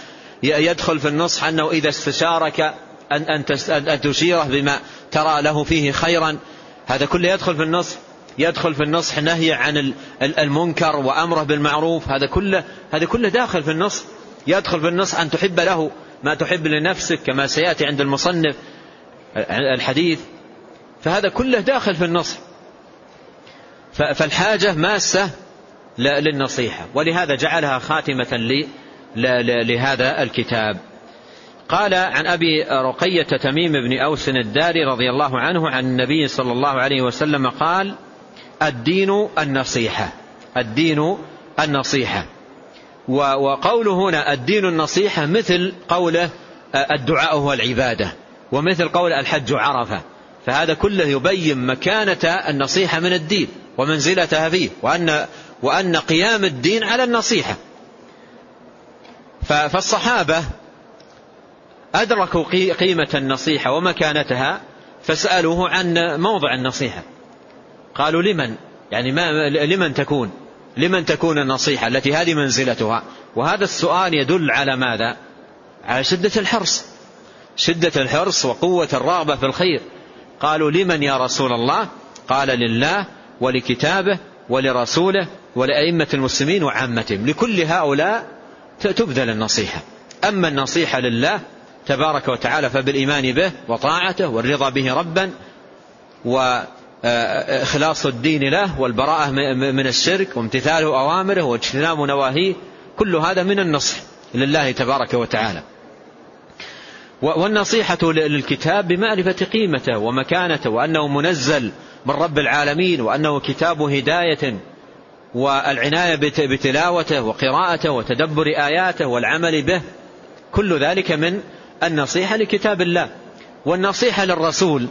يدخل في النصح أنه إذا استشارك أن, أن, أن تشيره بما ترى له فيه خيرا. هذا كله يدخل في النصح يدخل في النصح نهي عن المنكر وأمره بالمعروف. هذا كله هذا كله داخل في النصح يدخل في النصح أن تحب له ما تحب لنفسك كما سيأتي عند المصنف الحديث. فهذا كله داخل في النصح فالحاجة ماسة للنصيحة. ولهذا جعلها خاتمة لهذا الكتاب. قال عن أبي رقية تميم بن أوس الداري رضي الله عنه عن النبي صلى الله عليه وسلم قال الدين النصيحة الدين النصيحة. وقوله هنا الدين النصيحة مثل قوله الدعاء هو العبادة ومثل قول الحج عرفة. فهذا كله يبين مكانة النصيحة من الدين ومنزلتها فيه وأن, وأن قيام الدين على النصيحة. فالصحابة أدركوا قيمة النصيحة ومكانتها فسألوه عن موضع النصيحة. قالوا لمن؟ يعني ما لمن تكون؟ لمن تكون النصيحة التي هذه منزلتها؟ وهذا السؤال يدل على ماذا؟ على شدة الحرص. شدة الحرص وقوة الرغبة في الخير. قالوا لمن يا رسول الله؟ قال لله ولكتابه ولرسوله ولأئمة المسلمين وعامتهم. لكل هؤلاء تبذل النصيحة. أما النصيحة لله تبارك وتعالى فبالإيمان به وطاعته والرضا به ربا وإخلاص الدين له والبراءة من الشرك وامتثال أوامره واجتناب نواهيه كل هذا من النصح لله تبارك وتعالى. والنصيحة للكتاب بمعرفة قيمته ومكانته وأنه منزل من رب العالمين وأنه كتاب هداية والعناية بتلاوته وقراءته وتدبر آياته والعمل به كل ذلك من النصيحة لكتاب الله والنصيحة للرسول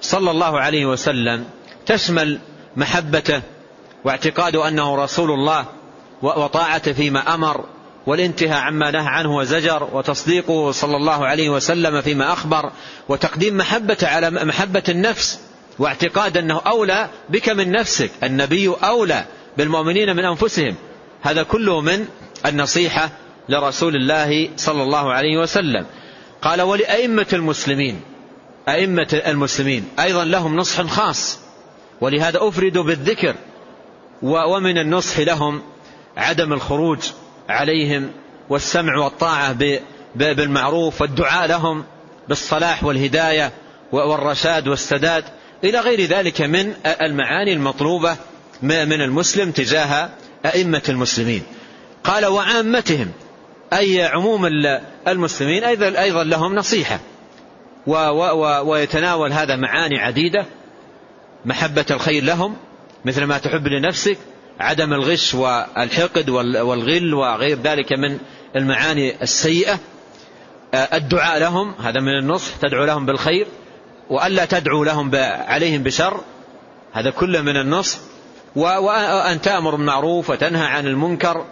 صلى الله عليه وسلم تشمل محبته واعتقاد أنه رسول الله وطاعته فيما أمر والانتهاء عما نهى عنه وزجر وتصديقه صلى الله عليه وسلم فيما أخبر وتقديم محبته على محبة النفس واعتقاد أنه أولى بك من نفسك النبي أولى بالمؤمنين من أنفسهم. هذا كله من النصيحة لرسول الله صلى الله عليه وسلم. قال ولأئمة المسلمين أئمة المسلمين أيضا لهم نصح خاص ولهذا أفردوا بالذكر ومن النصح لهم عدم الخروج عليهم والسمع والطاعة بالمعروف والدعاء لهم بالصلاح والهداية والرشاد والسداد إلى غير ذلك من المعاني المطلوبة من المسلم تجاه أئمة المسلمين. قال وعامتهم أي عموم المسلمين أيضا, لهم نصيحة. ويتناول هذا معاني عديدة. محبة الخير لهم مثل ما تحب لنفسك عدم الغش والحقد والغل وغير ذلك من المعاني السيئة. الدعاء لهم هذا من النصح تدعو لهم بالخير. وألا تدعو لهم عليهم بشر هذا كله من النصح. وأن تأمر بالمعروف وتنهى عن المنكر.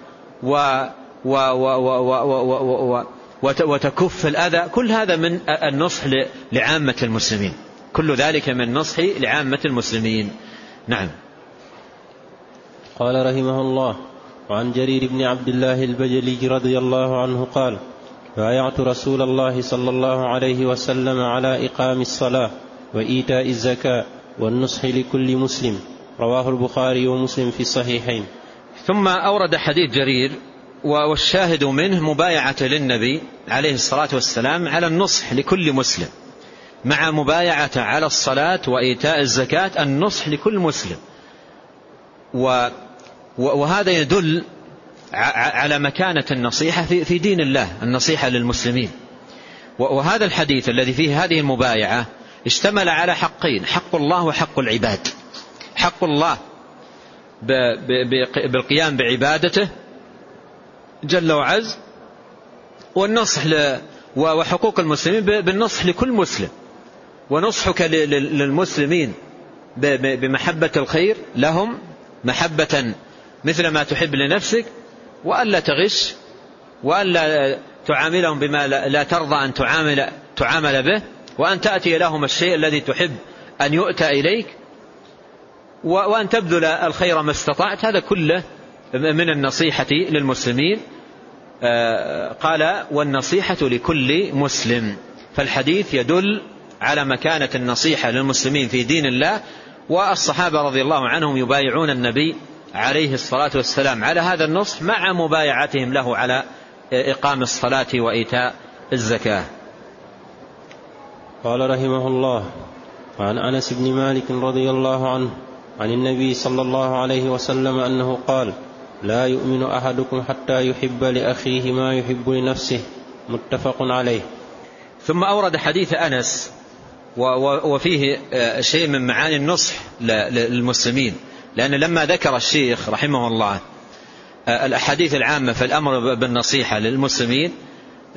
و و و و و و وتكف الأذى. كل هذا من النصح لعامة المسلمين. كل ذلك من نصح لعامة المسلمين. نعم. قال رحمه الله وعن جرير بن عبد الله البجلي رضي الله عنه قال بايعت رسول الله صلى الله عليه وسلم على إقام الصلاة وإيتاء الزكاة والنصح لكل مسلم. رواه البخاري ومسلم في الصحيحين. ثم أورد حديث جرير والشاهد منه مبايعة للنبي عليه الصلاة والسلام على النصح لكل مسلم مع مبايعة على الصلاة وإيتاء الزكاة النصح لكل مسلم. وهذا يدل على مكانة النصيحة في دين الله النصيحة للمسلمين. وهذا الحديث الذي فيه هذه المبايعة اشتمل على حقين حق الله وحق العباد. حق الله بالقيام بعبادته جل وعز والنصح وحقوق المسلمين بالنصح لكل مسلم. ونصحك للمسلمين بمحبة الخير لهم محبة مثل ما تحب لنفسك وألا تغش وألا تعاملهم بما لا ترضى أن تعامل, تعامل به وأن تأتي لهم الشيء الذي تحب أن يؤتى إليك وأن تبذل الخير ما استطعت. هذا كله من النصيحة للمسلمين آه، قال والنصيحة لكل مسلم. فالحديث يدل على مكانة النصيحة للمسلمين في دين الله والصحابة رضي الله عنهم يبايعون النبي عليه الصلاة والسلام على هذا النصح مع مبايعتهم له على إقام الصلاة وإيتاء الزكاة. قال رحمه الله وعن أنس بن مالك رضي الله عنه عن النبي صلى الله عليه وسلم أنه قال لا يؤمن أحدكم حتى يحب لأخيه ما يحب لنفسه متفق عليه. ثم أورد حديث أنس وفيه شيء من معاني النصح للمسلمين. لأن لما ذكر الشيخ رحمه الله الأحاديث العامة في الأمر بالنصيحة للمسلمين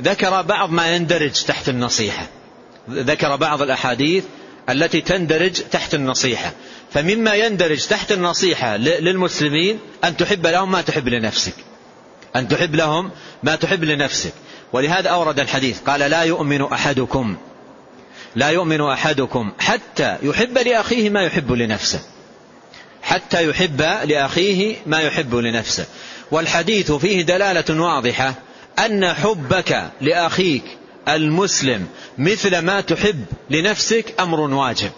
ذكر بعض ما يندرج تحت النصيحة. ذكر بعض الأحاديث التي تندرج تحت النصيحة. فمما يندرج تحت النصيحة للمسلمين أن تحب لهم ما تحب لنفسك. أن تحب لهم ما تحب لنفسك. ولهذا أورد الحديث قال لا يؤمن أحدكم لا يؤمن أحدكم حتى يحب لأخيه ما يحب لنفسه. حتى يحب لأخيه ما يحب لنفسه. والحديث فيه دلالة واضحة أن حبك لأخيك المسلم مثل ما تحب لنفسك أمر واجب.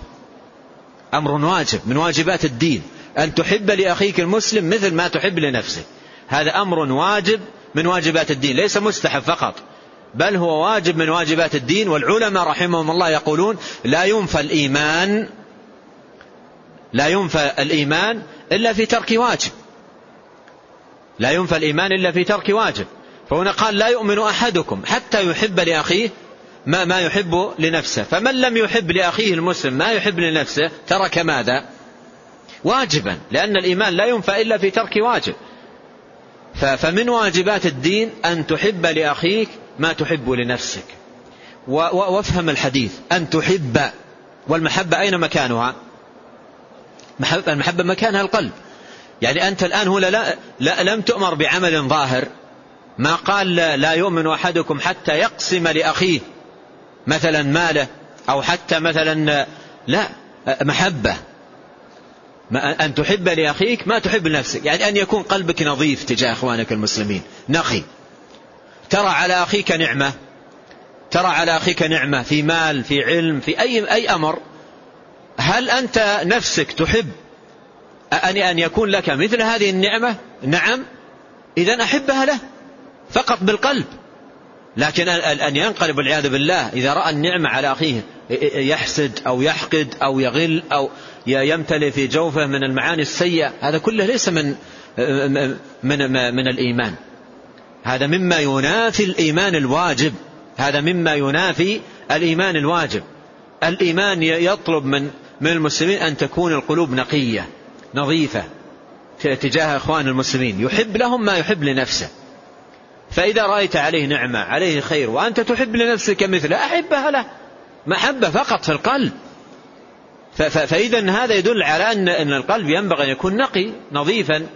أمر واجب من واجبات الدين. أن تحب لأخيك المسلم مثل ما تحب لنفسك. هذا أمر واجب من واجبات الدين ليس مستحب فقط. بل هو واجب من واجبات الدين والعلماء رحمهم الله يقولون لا ينفى الإيمان لا ينفى الإيمان إلا في ترك واجب. لا ينفى الإيمان إلا في ترك واجب. فهنا قال لا يؤمن أحدكم حتى يحب لأخيه ما, ما يحب لنفسه. فمن لم يحب لأخيه المسلم ما يحب لنفسه ترك ماذا؟ واجبا لأن الإيمان لا ينفى إلا في ترك واجب. فمن واجبات الدين أن تحب لأخيك ما تحب لنفسك. وافهم الحديث. أن تحب. والمحبة أين مكانها؟ المحبة مكانها القلب. يعني أنت الآن هنا لا, لا لم تؤمر بعمل ظاهر. ما قال لا يؤمن أحدكم حتى يقسم لأخيه مثلا ماله أو حتى مثلا لا محبة. أن تحب لأخيك ما تحب لنفسك. يعني أن يكون قلبك نظيف تجاه أخوانك المسلمين. نقي. ترى على أخيك نعمة. ترى على أخيك نعمة في مال في علم في أي, أي أمر. هل أنت نفسك تحب أن أن يكون لك مثل هذه النعمة؟ نعم. إذا أحبها له. فقط بالقلب. لكن أن ينقلب والعياذ بالله إذا رأى النعمة على أخيه يحسد أو يحقد أو يغل أو يمتلئ في جوفه من المعاني السيئة هذا كله ليس من من من الإيمان. هذا مما ينافي الإيمان الواجب. هذا مما ينافي الإيمان الواجب. الإيمان يطلب من من المسلمين أن تكون القلوب نقية نظيفة تجاه إخوان المسلمين. يحب لهم ما يحب لنفسه. فإذا رأيت عليه نعمة عليه خير وأنت تحب لنفسك مثله أحبها له. محبة فقط في القلب. فإذا هذا يدل على أن القلب ينبغي أن يكون نقي نظيفا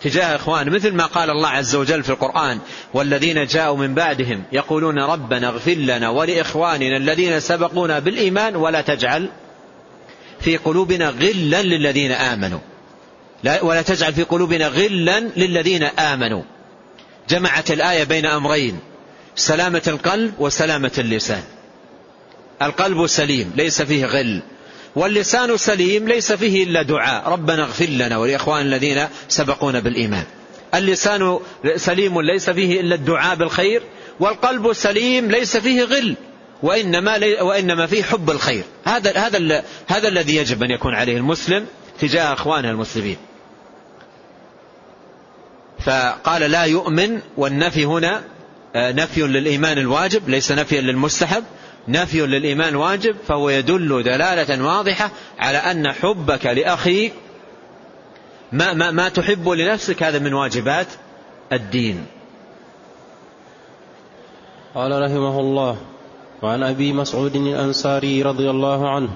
تجاه إخوان مثل ما قال الله عز وجل في القرآن والذين جاءوا من بعدهم يقولون ربنا اغفر لنا ولإخواننا الذين سبقونا بالإيمان ولا تجعل في قلوبنا غلا للذين آمنوا. لا ولا تجعل في قلوبنا غلا للذين آمنوا. جمعت الآية بين أمرين سلامة القلب وسلامة اللسان. القلب سليم ليس فيه غل. واللسان سليم ليس فيه إلا دعاء. ربنا اغفر لنا ولإخوان الذين سبقونا بالإيمان. اللسان سليم ليس فيه إلا الدعاء بالخير. والقلب سليم ليس فيه غل. وإنما, لي وإنما فيه حب الخير. هذا, هذا, هذا الذي يجب أن يكون عليه المسلم تجاه أخوانه المسلمين. فقال لا يؤمن والنفي هنا آه، نفي للإيمان الواجب ليس نفيا للمستحب نفي للإيمان واجب فهو يدل دلالة واضحة على أن حبك لأخيك ما, ما, ما تحب لنفسك هذا من واجبات الدين. قال رحمه الله وعن أبي مسعود الأنصاري رضي الله عنه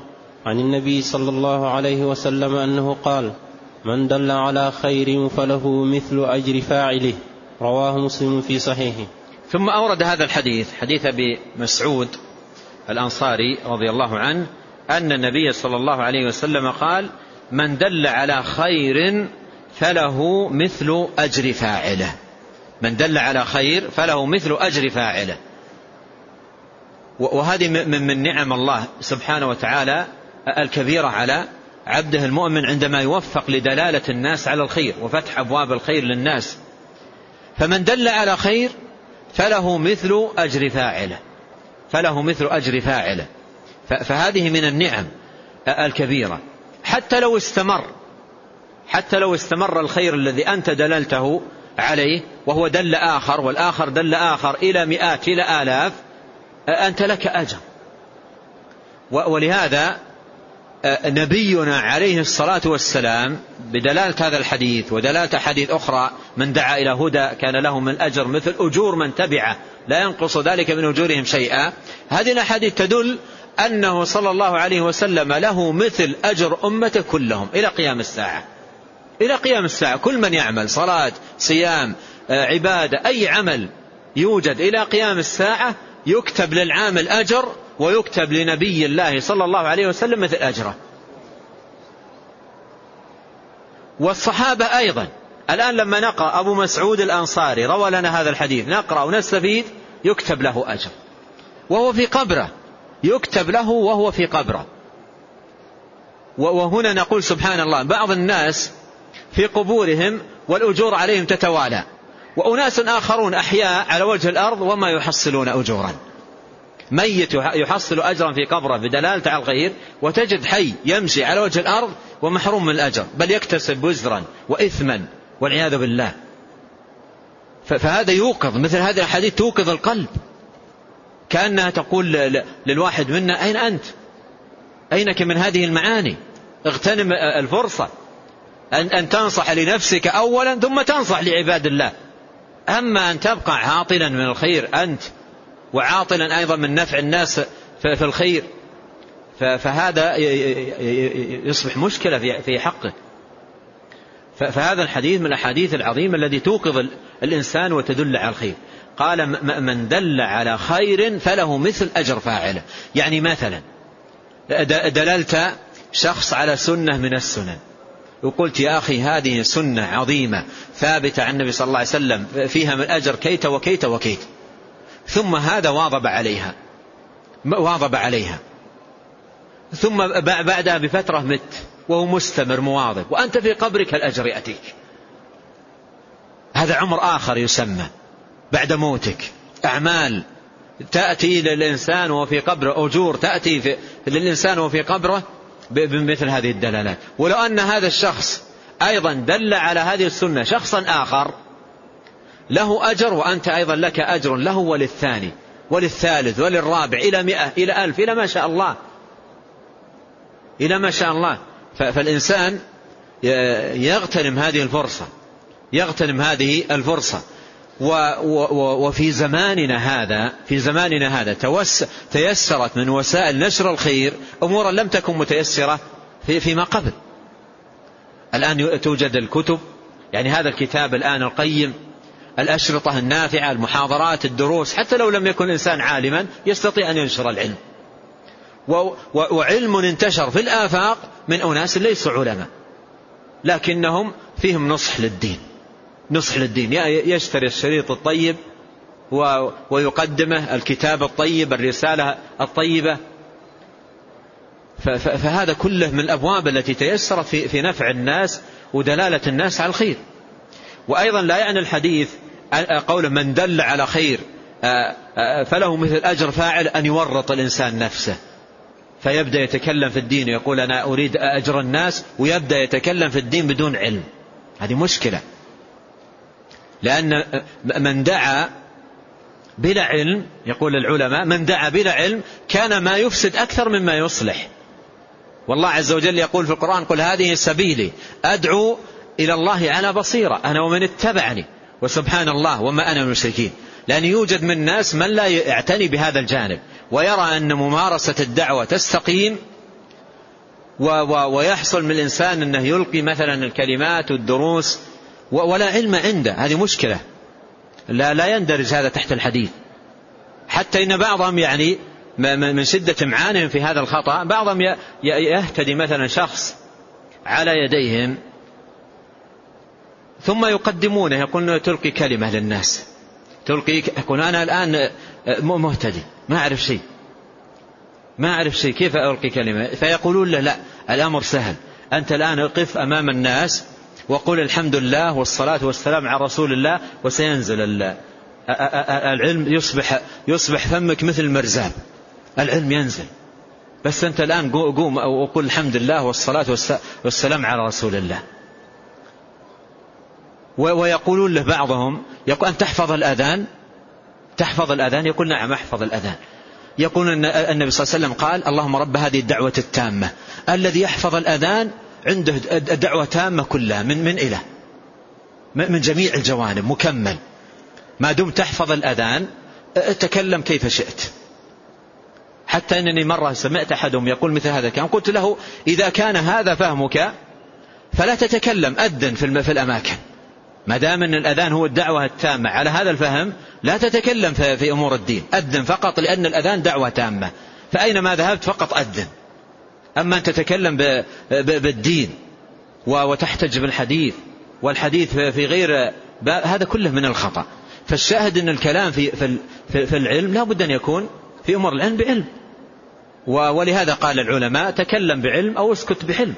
عن النبي صلى الله عليه وسلم أنه قال من دل على خير فله مثل أجر فاعله. رواه مسلم في صحيحه. ثم أورد هذا الحديث حديث أبي مسعود الأنصاري رضي الله عنه أن النبي صلى الله عليه وسلم قال من دل على خير فله مثل أجر فاعله. من دل على خير فله مثل أجر فاعله. وهذه من نعم الله سبحانه وتعالى الكبيرة على عبده المؤمن عندما يوفق لدلالة الناس على الخير وفتح أبواب الخير للناس فمن دل على خير فله مثل أجر فاعله فله مثل أجر فاعله. فهذه من النعم الكبيرة. حتى لو استمر حتى لو استمر الخير الذي أنت دللته عليه وهو دل آخر والآخر دل آخر إلى مئات إلى آلاف أنت لك أجر. ولهذا نبينا عليه الصلاة والسلام بدلالة هذا الحديث ودلالة حديث أخرى من دعا إلى هدى كان له من الأجر مثل أجور من تبعه لا ينقص ذلك من أجورهم شيئا. هذه الأحاديث تدل أنه صلى الله عليه وسلم له مثل أجر أمته كلهم. إلى قيام الساعة. إلى قيام الساعة. كل من يعمل صلاة صيام عبادة أي عمل يوجد إلى قيام الساعة يكتب للعامل أجر ويكتب لنبي الله صلى الله عليه وسلم مثل أجره. والصحابة أيضا. الآن لما نقرأ أبو مسعود الأنصاري روى لنا هذا الحديث نقرأ ونستفيد يكتب له أجر. وهو في قبره. يكتب له وهو في قبره. وهنا نقول سبحان الله بعض الناس في قبورهم والأجور عليهم تتوالى. وأناس آخرون أحياء على وجه الأرض وما يحصلون أجورا. ميت يحصل أجرا في قبره بدلالة على الخير وتجد حي يمشي على وجه الأرض ومحروم من الأجر بل يكتسب وزرا وإثما والعياذ بالله. فهذا يوقظ مثل هذه الأحاديث توقظ القلب. كأنها تقول للواحد منا أين أنت؟ أينك من هذه المعاني؟ اغتنم الفرصة. أن تنصح لنفسك أولا ثم تنصح لعباد الله. أما أن تبقى عاطلا من الخير أنت وعاطلا أيضا من نفع الناس في الخير. فهذا يصبح مشكلة في حقه. فهذا الحديث من الأحاديث العظيمة الذي توقظ الإنسان وتدل على الخير. قال من دل على خير فله مثل أجر فاعله. يعني مثلا دللت شخص على سنة من السنن. وقلت يا أخي هذه سنة عظيمة ثابتة عن النبي صلى الله عليه وسلم فيها من أجر كيت وكيت وكيت. ثم هذا واظب عليها. واظب عليها. ثم بعدها بفترة مت وهو مستمر مواظب. وأنت في قبرك الأجر يأتيك. هذا عمر آخر يسمى بعد موتك. أعمال تأتي للإنسان وهو في قبره أجور تأتي في للإنسان وهو في قبره بمثل هذه الدلالات. ولو أن هذا الشخص أيضا دل على هذه السنة شخصا آخر له أجر وأنت أيضا لك أجر له وللثاني وللثالث وللرابع إلى مئة إلى ألف إلى ما شاء الله. إلى ما شاء الله. فالإنسان يغتنم هذه الفرصة يغتنم هذه الفرصة. وفي زماننا هذا في زماننا هذا تيسرت من وسائل نشر الخير أمورا لم تكن متيسرة فيما قبل. الآن توجد الكتب يعني هذا الكتاب الآن القيم الأشرطة النافعة المحاضرات الدروس حتى لو لم يكن الإنسان عالما يستطيع أن ينشر العلم. وعلم انتشر في الآفاق من أناس ليسوا علماء لكنهم فيهم نصح للدين. نصح للدين. يشتري الشريط الطيب ويقدمه الكتاب الطيب الرسالة الطيبة. فهذا كله من الأبواب التي تيسرت في نفع الناس ودلالة الناس على الخير. وأيضا لا يعني الحديث قول من دل على خير فله مثل أجر فاعل أن يورط الإنسان نفسه. فيبدأ يتكلم في الدين ويقول أنا أريد أجر الناس ويبدأ يتكلم في الدين بدون علم. هذه مشكلة. لأن من دعا بلا علم يقول العلماء من دعا بلا علم كان ما يفسد أكثر مما يصلح. والله عز وجل يقول في القرآن قل هذه سبيلي أدعو إلى الله على بصيرة أنا ومن اتبعني. وسبحان الله وما أنا من المشركين. لأن يوجد من الناس من لا يعتني بهذا الجانب ويرى أن ممارسة الدعوة تستقيم ويحصل من الإنسان أنه يلقي مثلا الكلمات والدروس ولا علم عنده. هذه مشكلة. لا لا يندرج هذا تحت الحديث حتى إن بعضهم يعني من شدة امعانهم في هذا الخطأ بعضهم يهتدي مثلا شخص على يديهم ثم يقدمونه يقولون تلقي كلمة للناس. تلقي يقول أنا الآن مهتدي ما أعرف شيء. ما أعرف شيء كيف ألقي كلمة؟ فيقولون له لا الأمر سهل. أنت الآن اقف أمام الناس وقل الحمد لله والصلاة والسلام على رسول الله وسينزل العلم يصبح يصبح فمك مثل المرزاب. العلم ينزل. بس أنت الآن قوم وقل الحمد لله والصلاة والسلام على رسول الله. ويقولون له بعضهم يقول أن تحفظ الأذان؟ تحفظ الأذان؟ يقول نعم أحفظ الأذان. يقول النبي صلى الله عليه وسلم قال اللهم رب هذه الدعوة التامة. الذي يحفظ الأذان عنده دعوة تامة كلها من من إله من جميع الجوانب مكمل. ما دمت تحفظ الأذان تكلم كيف شئت. حتى أنني مرة سمعت أحدهم يقول مثل هذا الكلام قلت له إذا كان هذا فهمك فلا تتكلم أذن في الأماكن. ما دام أن الأذان هو الدعوة التامة. على هذا الفهم لا تتكلم في أمور الدين. أذن فقط لأن الأذان دعوة تامة. فأينما ذهبت فقط أذن. أما أن تتكلم بالدين وتحتج بالحديث والحديث في غير هذا كله من الخطأ. فالشاهد أن الكلام في, في العلم لا بد أن يكون في أمور العلم بعلم. ولهذا قال العلماء تكلم بعلم أو اسكت بحلم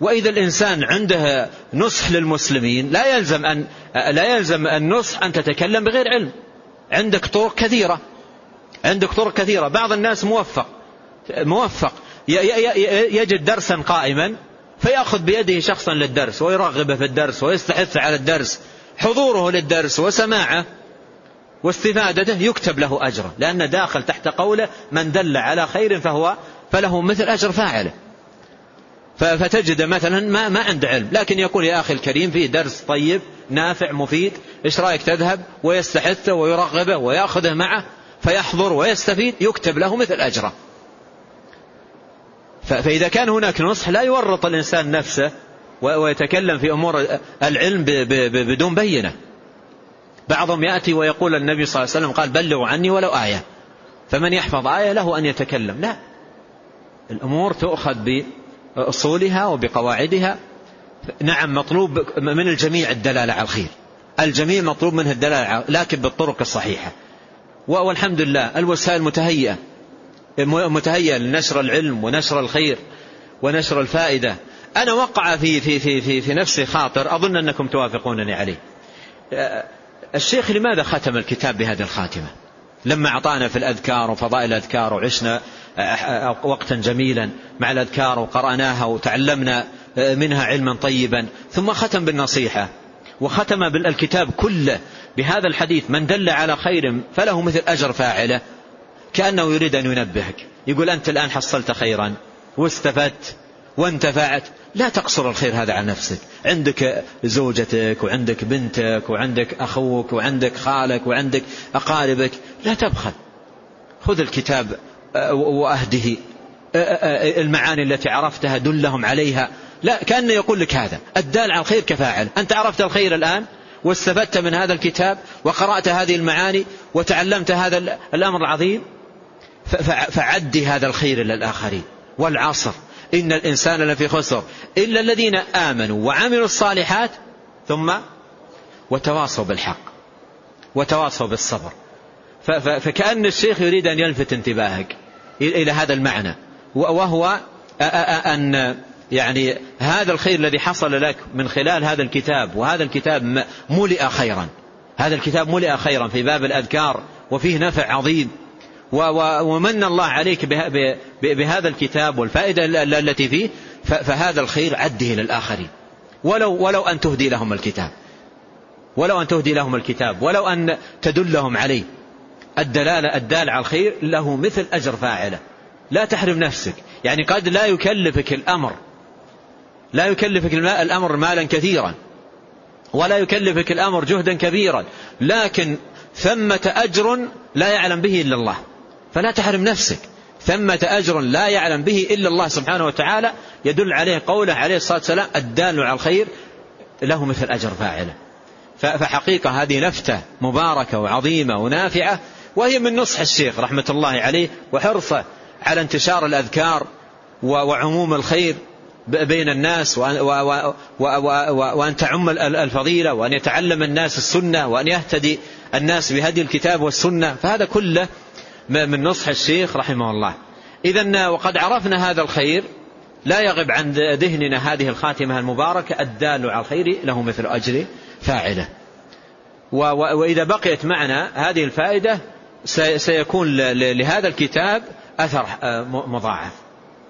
وإذا الإنسان عنده نصح للمسلمين لا يلزم أن لا يلزم النصح أن تتكلم بغير علم. عندك طرق كثيرة. عندك طرق كثيرة. بعض الناس موفق. موفق. يجد درسا قائما فيأخذ بيده شخصا للدرس ويرغبه في الدرس ويستحث على الدرس. حضوره للدرس وسماعه واستفادته يكتب له أجره. لأن داخل تحت قوله من دل على خير فهو فله مثل أجر فاعله. فتجد مثلا ما, ما عنده علم لكن يقول يا أخي الكريم فيه درس طيب نافع مفيد إيش رأيك تذهب ويستحثه ويرغبه ويأخذه معه فيحضر ويستفيد يكتب له مثل أجره. فإذا كان هناك نصح لا يورط الإنسان نفسه ويتكلم في أمور العلم بدون بينة. بعضهم يأتي ويقول النبي صلى الله عليه وسلم قال بلغوا عني ولو آية. فمن يحفظ آية له أن يتكلم. لا. الأمور تؤخذ بأصولها وبقواعدها. نعم مطلوب من الجميع الدلالة على الخير. الجميع مطلوب منه الدلالة لكن بالطرق الصحيحة. والحمد لله الوسائل متهيئة. متهيئة لنشر العلم ونشر الخير ونشر الفائدة. أنا وقع في, في, في, في, في نفسي خاطر أظن أنكم توافقونني عليه. الشيخ لماذا ختم الكتاب بهذه الخاتمة؟ لما أعطانا في الأذكار وفضائل الأذكار وعشنا وقتا جميلا مع الأذكار وقرأناها وتعلمنا منها علما طيبا. ثم ختم بالنصيحة وختم بالكتاب كله بهذا الحديث من دل على خير فله مثل أجر فاعله كأنه يريد أن ينبهك. يقول أنت الآن حصلت خيرا واستفدت وانتفعت. لا تقصر الخير هذا عن نفسك. عندك زوجتك وعندك بنتك وعندك أخوك وعندك خالك وعندك أقاربك. لا تبخل. خذ الكتاب آه، وأهده. المعاني التي عرفتها دلهم عليها. لا كأنه يقول لك هذا. الدال على الخير كفاعل. أنت عرفت الخير الآن واستفدت من هذا الكتاب وقرأت هذه المعاني وتعلمت هذا الأمر العظيم. فعدي هذا الخير للآخرين والعصر. إن الإنسان لفي خسر. إلا الذين آمنوا وعملوا الصالحات ثم وتواصوا بالحق. وتواصوا بالصبر. فكأن الشيخ يريد أن يلفت انتباهك. إلى هذا المعنى. وهو أن يعني هذا الخير الذي حصل لك من خلال هذا الكتاب وهذا الكتاب ملئ خيرا. هذا الكتاب ملئ خيرا في باب الأذكار وفيه نفع عظيم. ومن الله عليك بهذا الكتاب والفائدة التي فيه فهذا الخير عده للآخرين ولو, ولو أن تهدي لهم الكتاب. ولو أن تهدي لهم الكتاب. ولو أن تدلهم عليه. الدلالة الدال على الخير له مثل أجر فاعله. لا تحرم نفسك. يعني قد لا يكلفك الأمر. لا يكلفك الأمر مالا كثيرا. ولا يكلفك الأمر جهدا كبيرا. لكن ثمة أجر لا يعلم به إلا الله. فلا تحرم نفسك. ثمة أجر لا يعلم به إلا الله سبحانه وتعالى. يدل عليه قوله عليه الصلاة والسلام الدال على الخير له مثل أجر فاعله. فحقيقة هذه لفتة مباركة وعظيمة ونافعة وهي من نصح الشيخ رحمة الله عليه وحرصه على انتشار الأذكار وعموم الخير بين الناس وأن تعم الفضيلة وأن يتعلم الناس السنة وأن يهتدي الناس بهدي الكتاب والسنة. فهذا كله من نصح الشيخ رحمه الله. إذا وقد عرفنا هذا الخير لا يغب عن ذهننا هذه الخاتمة المباركة الدال على الخير له مثل أجر فاعله. وإذا بقيت معنا هذه الفائدة سيكون لهذا الكتاب أثر مضاعف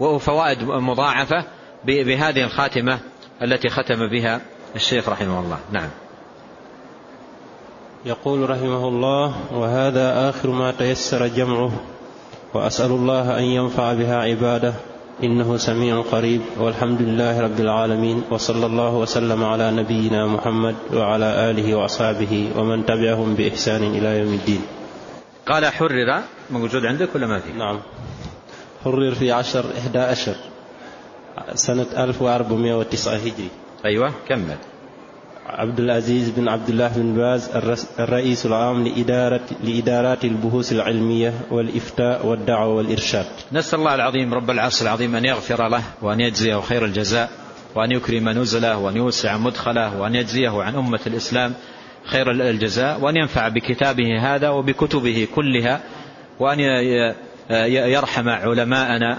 وفوائد مضاعفة بهذه الخاتمة التي ختم بها الشيخ رحمه الله. نعم. يقول رحمه الله وهذا آخر ما تيسر جمعه وأسأل الله أن ينفع بها عباده إنه سميع قريب. والحمد لله رب العالمين وصلى الله وسلم على نبينا محمد وعلى آله وأصحابه ومن تبعهم بإحسان إلى يوم الدين. قال حرر موجود عندك ولا ما في؟ نعم. حرر في عشر إحدى عشر سنة 1409 هجري. أيوة كمل. عبد العزيز بن عبد الله بن باز الرئيس العام لإدارة لإدارات البحوث العلمية والإفتاء والدعوة والإرشاد. نسأل الله العظيم رب العرش العظيم أن يغفر له وأن يجزيه خير الجزاء وأن يكرم نزله وأن يوسع مدخله وأن يجزيه عن أمة الإسلام خير الجزاء وأن ينفع بكتابه هذا وبكتبه كلها وأن يرحم علماءنا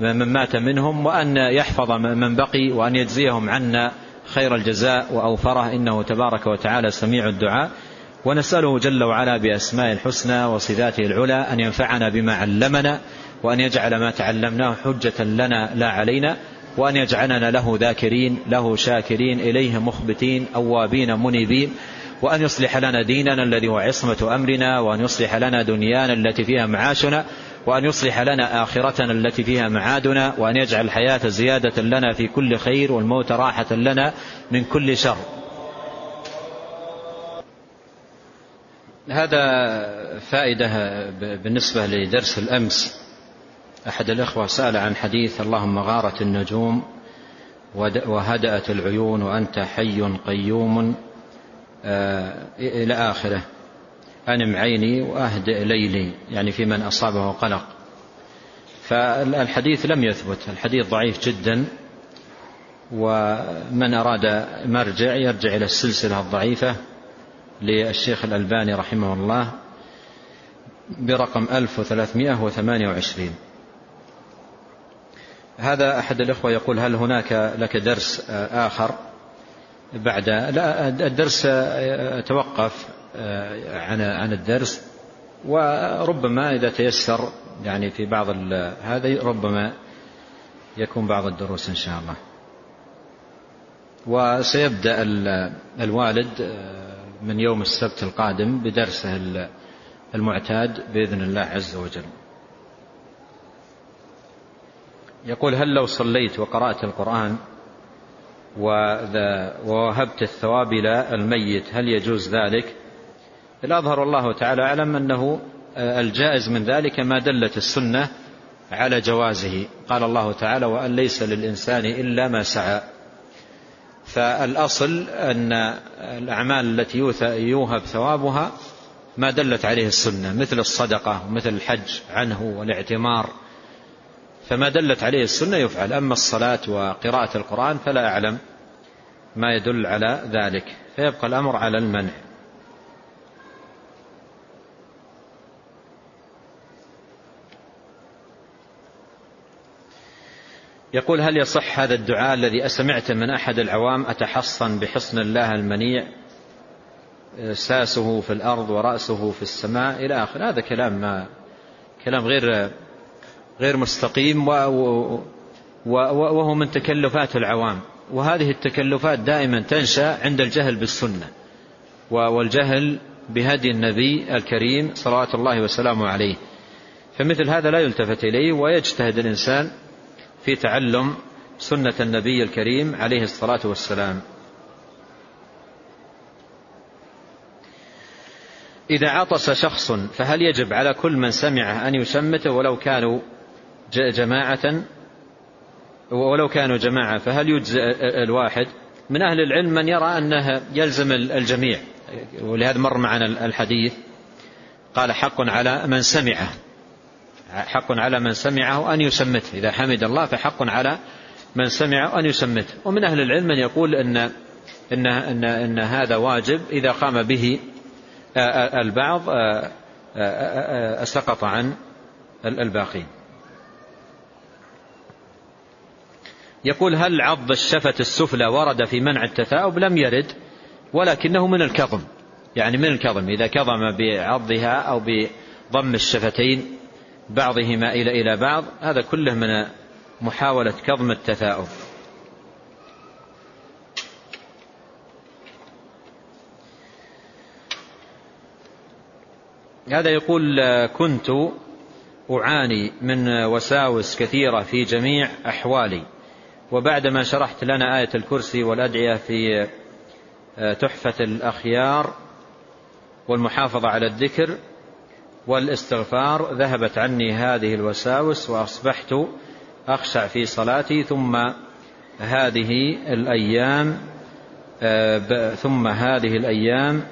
من مات منهم وأن يحفظ من بقي وأن يجزيهم عنا خير الجزاء وأوفره. إنه تبارك وتعالى سميع الدعاء. ونسأله جل وعلا بأسماء الحسنى وصفاته العلى أن ينفعنا بما علمنا وأن يجعل ما تعلمناه حجة لنا لا علينا وأن يجعلنا له ذاكرين له شاكرين إليه مخبتين أوابين منيبين. وأن يصلح لنا ديننا الذي هو عصمة أمرنا وأن يصلح لنا دنيانا التي فيها معاشنا وأن يصلح لنا آخرتنا التي فيها معادنا وأن يجعل الحياة زيادة لنا في كل خير والموت راحة لنا من كل شر. هذا فائدة بالنسبة لدرس الأمس. أحد الإخوة سأل عن حديث اللهم غارت النجوم وهدأت العيون وأنت حي قيوم إلى آخره. أنم عيني وأهدئ ليلي يعني في من أصابه قلق فالحديث لم يثبت الحديث ضعيف جدا. ومن أراد مرجع يرجع إلى السلسلة الضعيفة للشيخ الألباني رحمه الله برقم 1328 هذا أحد الإخوة يقول هل هناك لك درس آخر؟ بعد لا الدرس توقف عن عن الدرس وربما إذا تيسر يعني في بعض هذا ربما يكون بعض الدروس إن شاء الله. وسيبدأ الوالد من يوم السبت القادم بدرسه المعتاد بإذن الله عز وجل. يقول هل لو صليت وقرأت القرآن ووهبت الثواب إلى الميت. هل يجوز ذلك؟ الأظهر الله تعالى أعلم أنه الجائز من ذلك ما دلت السنة على جوازه. قال الله تعالى وأن ليس للإنسان إلا ما سعى فالأصل أن الأعمال التي يوهب ثوابها ما دلت عليه السنة مثل الصدقة ومثل الحج عنه والاعتمار. فما دلت عليه السنة يفعل. أما الصلاة وقراءة القرآن فلا أعلم ما يدل على ذلك. فيبقى الأمر على المنع. يقول هل يصح هذا الدعاء الذي أسمعت من أحد العوام أتحصن بحصن الله المنيع؟ ساسه في الأرض ورأسه في السماء إلى آخر. هذا كلام ما كلام غير غير مستقيم وهو من تكلفات العوام. وهذه التكلفات دائما تنشأ عند الجهل بالسنة. والجهل بهدي النبي الكريم صلوات الله وسلامه عليه. فمثل هذا لا يلتفت إليه ويجتهد الإنسان في تعلم سنة النبي الكريم عليه الصلاة والسلام. إذا عطس شخص فهل يجب على كل من سمعه أن يشمته ولو كانوا جماعة ولو كانوا جماعة فهل يجزئ الواحد؟ من أهل العلم من يرى أنه يلزم الجميع. ولهذا مر معنا الحديث قال حق على من سمعه. حق على من سمعه أن يسمته. إذا حمد الله فحق على من سمعه أن يسمته. ومن أهل العلم من يقول إن, إن, إن, إن هذا واجب. إذا قام به البعض سقط عن الباقين. يقول هل عض الشفة السفلى ورد في منع التثاؤب؟ لم يرد ولكنه من الكظم. يعني من الكظم. إذا كظم بعضها أو بضم الشفتين بعضهما إلى إلى بعض هذا كله من محاولة كظم التثاؤب. هذا يقول كنت أعاني من وساوس كثيرة في جميع أحوالي. وبعدما شرحت لنا آية الكرسي والأدعية في تحفة الأخيار والمحافظة على الذكر والإستغفار ذهبت عني هذه الوساوس وأصبحت أخشع في صلاتي ثم هذه الأيام ثم هذه الأيام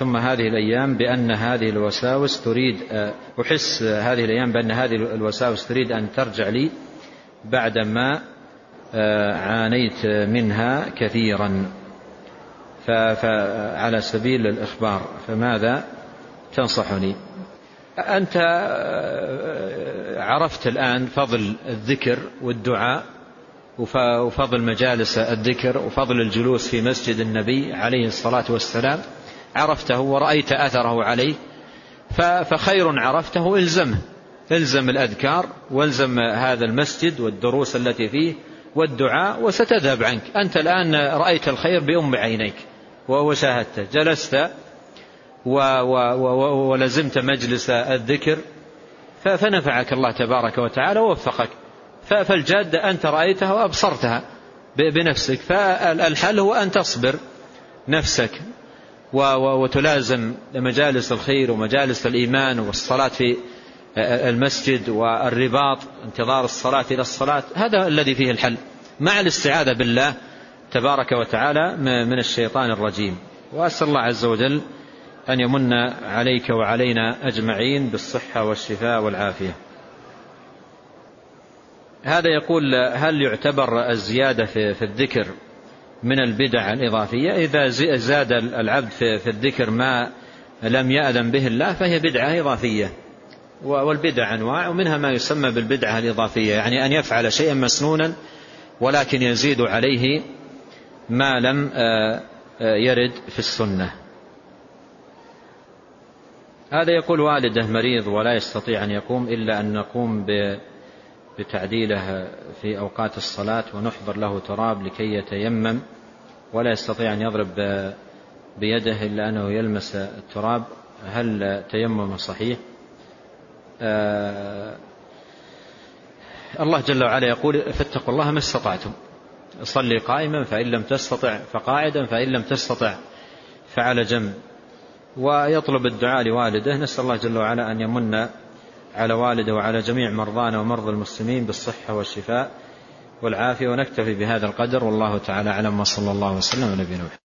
ثم هذه الأيام بأن هذه الوساوس تريد أحس هذه الأيام بأن هذه الوساوس تريد أن ترجع لي بعدما عانيت منها كثيرا. فعلى سبيل الإخبار فماذا؟ تنصحني. أنت عرفت الآن فضل الذكر والدعاء وفضل مجالس الذكر وفضل الجلوس في مسجد النبي عليه الصلاة والسلام. عرفته ورأيت أثره عليه فخير عرفته إلزمه إلزم الأذكار والزم هذا المسجد والدروس التي فيه والدعاء وستذهب عنك. أنت الآن رأيت الخير بأم عينيك وشاهدته جلست ولزمت مجلس الذكر فنفعك الله تبارك وتعالى ووفقك. فالجادة أنت رأيتها وأبصرتها بنفسك. فالحل هو أن تصبر نفسك. وتلازم مجالس الخير ومجالس الإيمان والصلاة في المسجد والرباط انتظار الصلاة إلى الصلاة هذا الذي فيه الحل. مع الاستعاذة بالله تبارك وتعالى من الشيطان الرجيم. وأسأل الله عز وجل أن يمن عليك وعلينا أجمعين بالصحة والشفاء والعافية. هذا يقول هل يعتبر الزيادة في الذكر من البدع الإضافية. إذا زاد العبد في الذكر ما لم يأذن به الله فهي بدعة إضافية. والبدع أنواع ومنها ما يسمى بالبدعة الإضافية. يعني أن يفعل شيئا مسنونا ولكن يزيد عليه ما لم يرد في السنة. هذا يقول والده مريض ولا يستطيع أن يقوم إلا أن نقوم بتعديله في أوقات الصلاة ونحضر له تراب لكي يتيمم ولا يستطيع أن يضرب بيده إلا أنه يلمس التراب. هل تيمم صحيح؟ آه الله جل وعلا يقول فاتقوا الله ما استطعتم. صلي قائما فإن لم تستطع فقاعدا فإن لم تستطع فعلى جنب. ويطلب الدعاء لوالده. نسأل الله جل وعلا أن يمن على والده وعلى جميع مرضانا ومرضى المسلمين بالصحة والشفاء والعافية ونكتفي بهذا القدر. والله تعالى أعلم وصلى الله وسلم على نبينا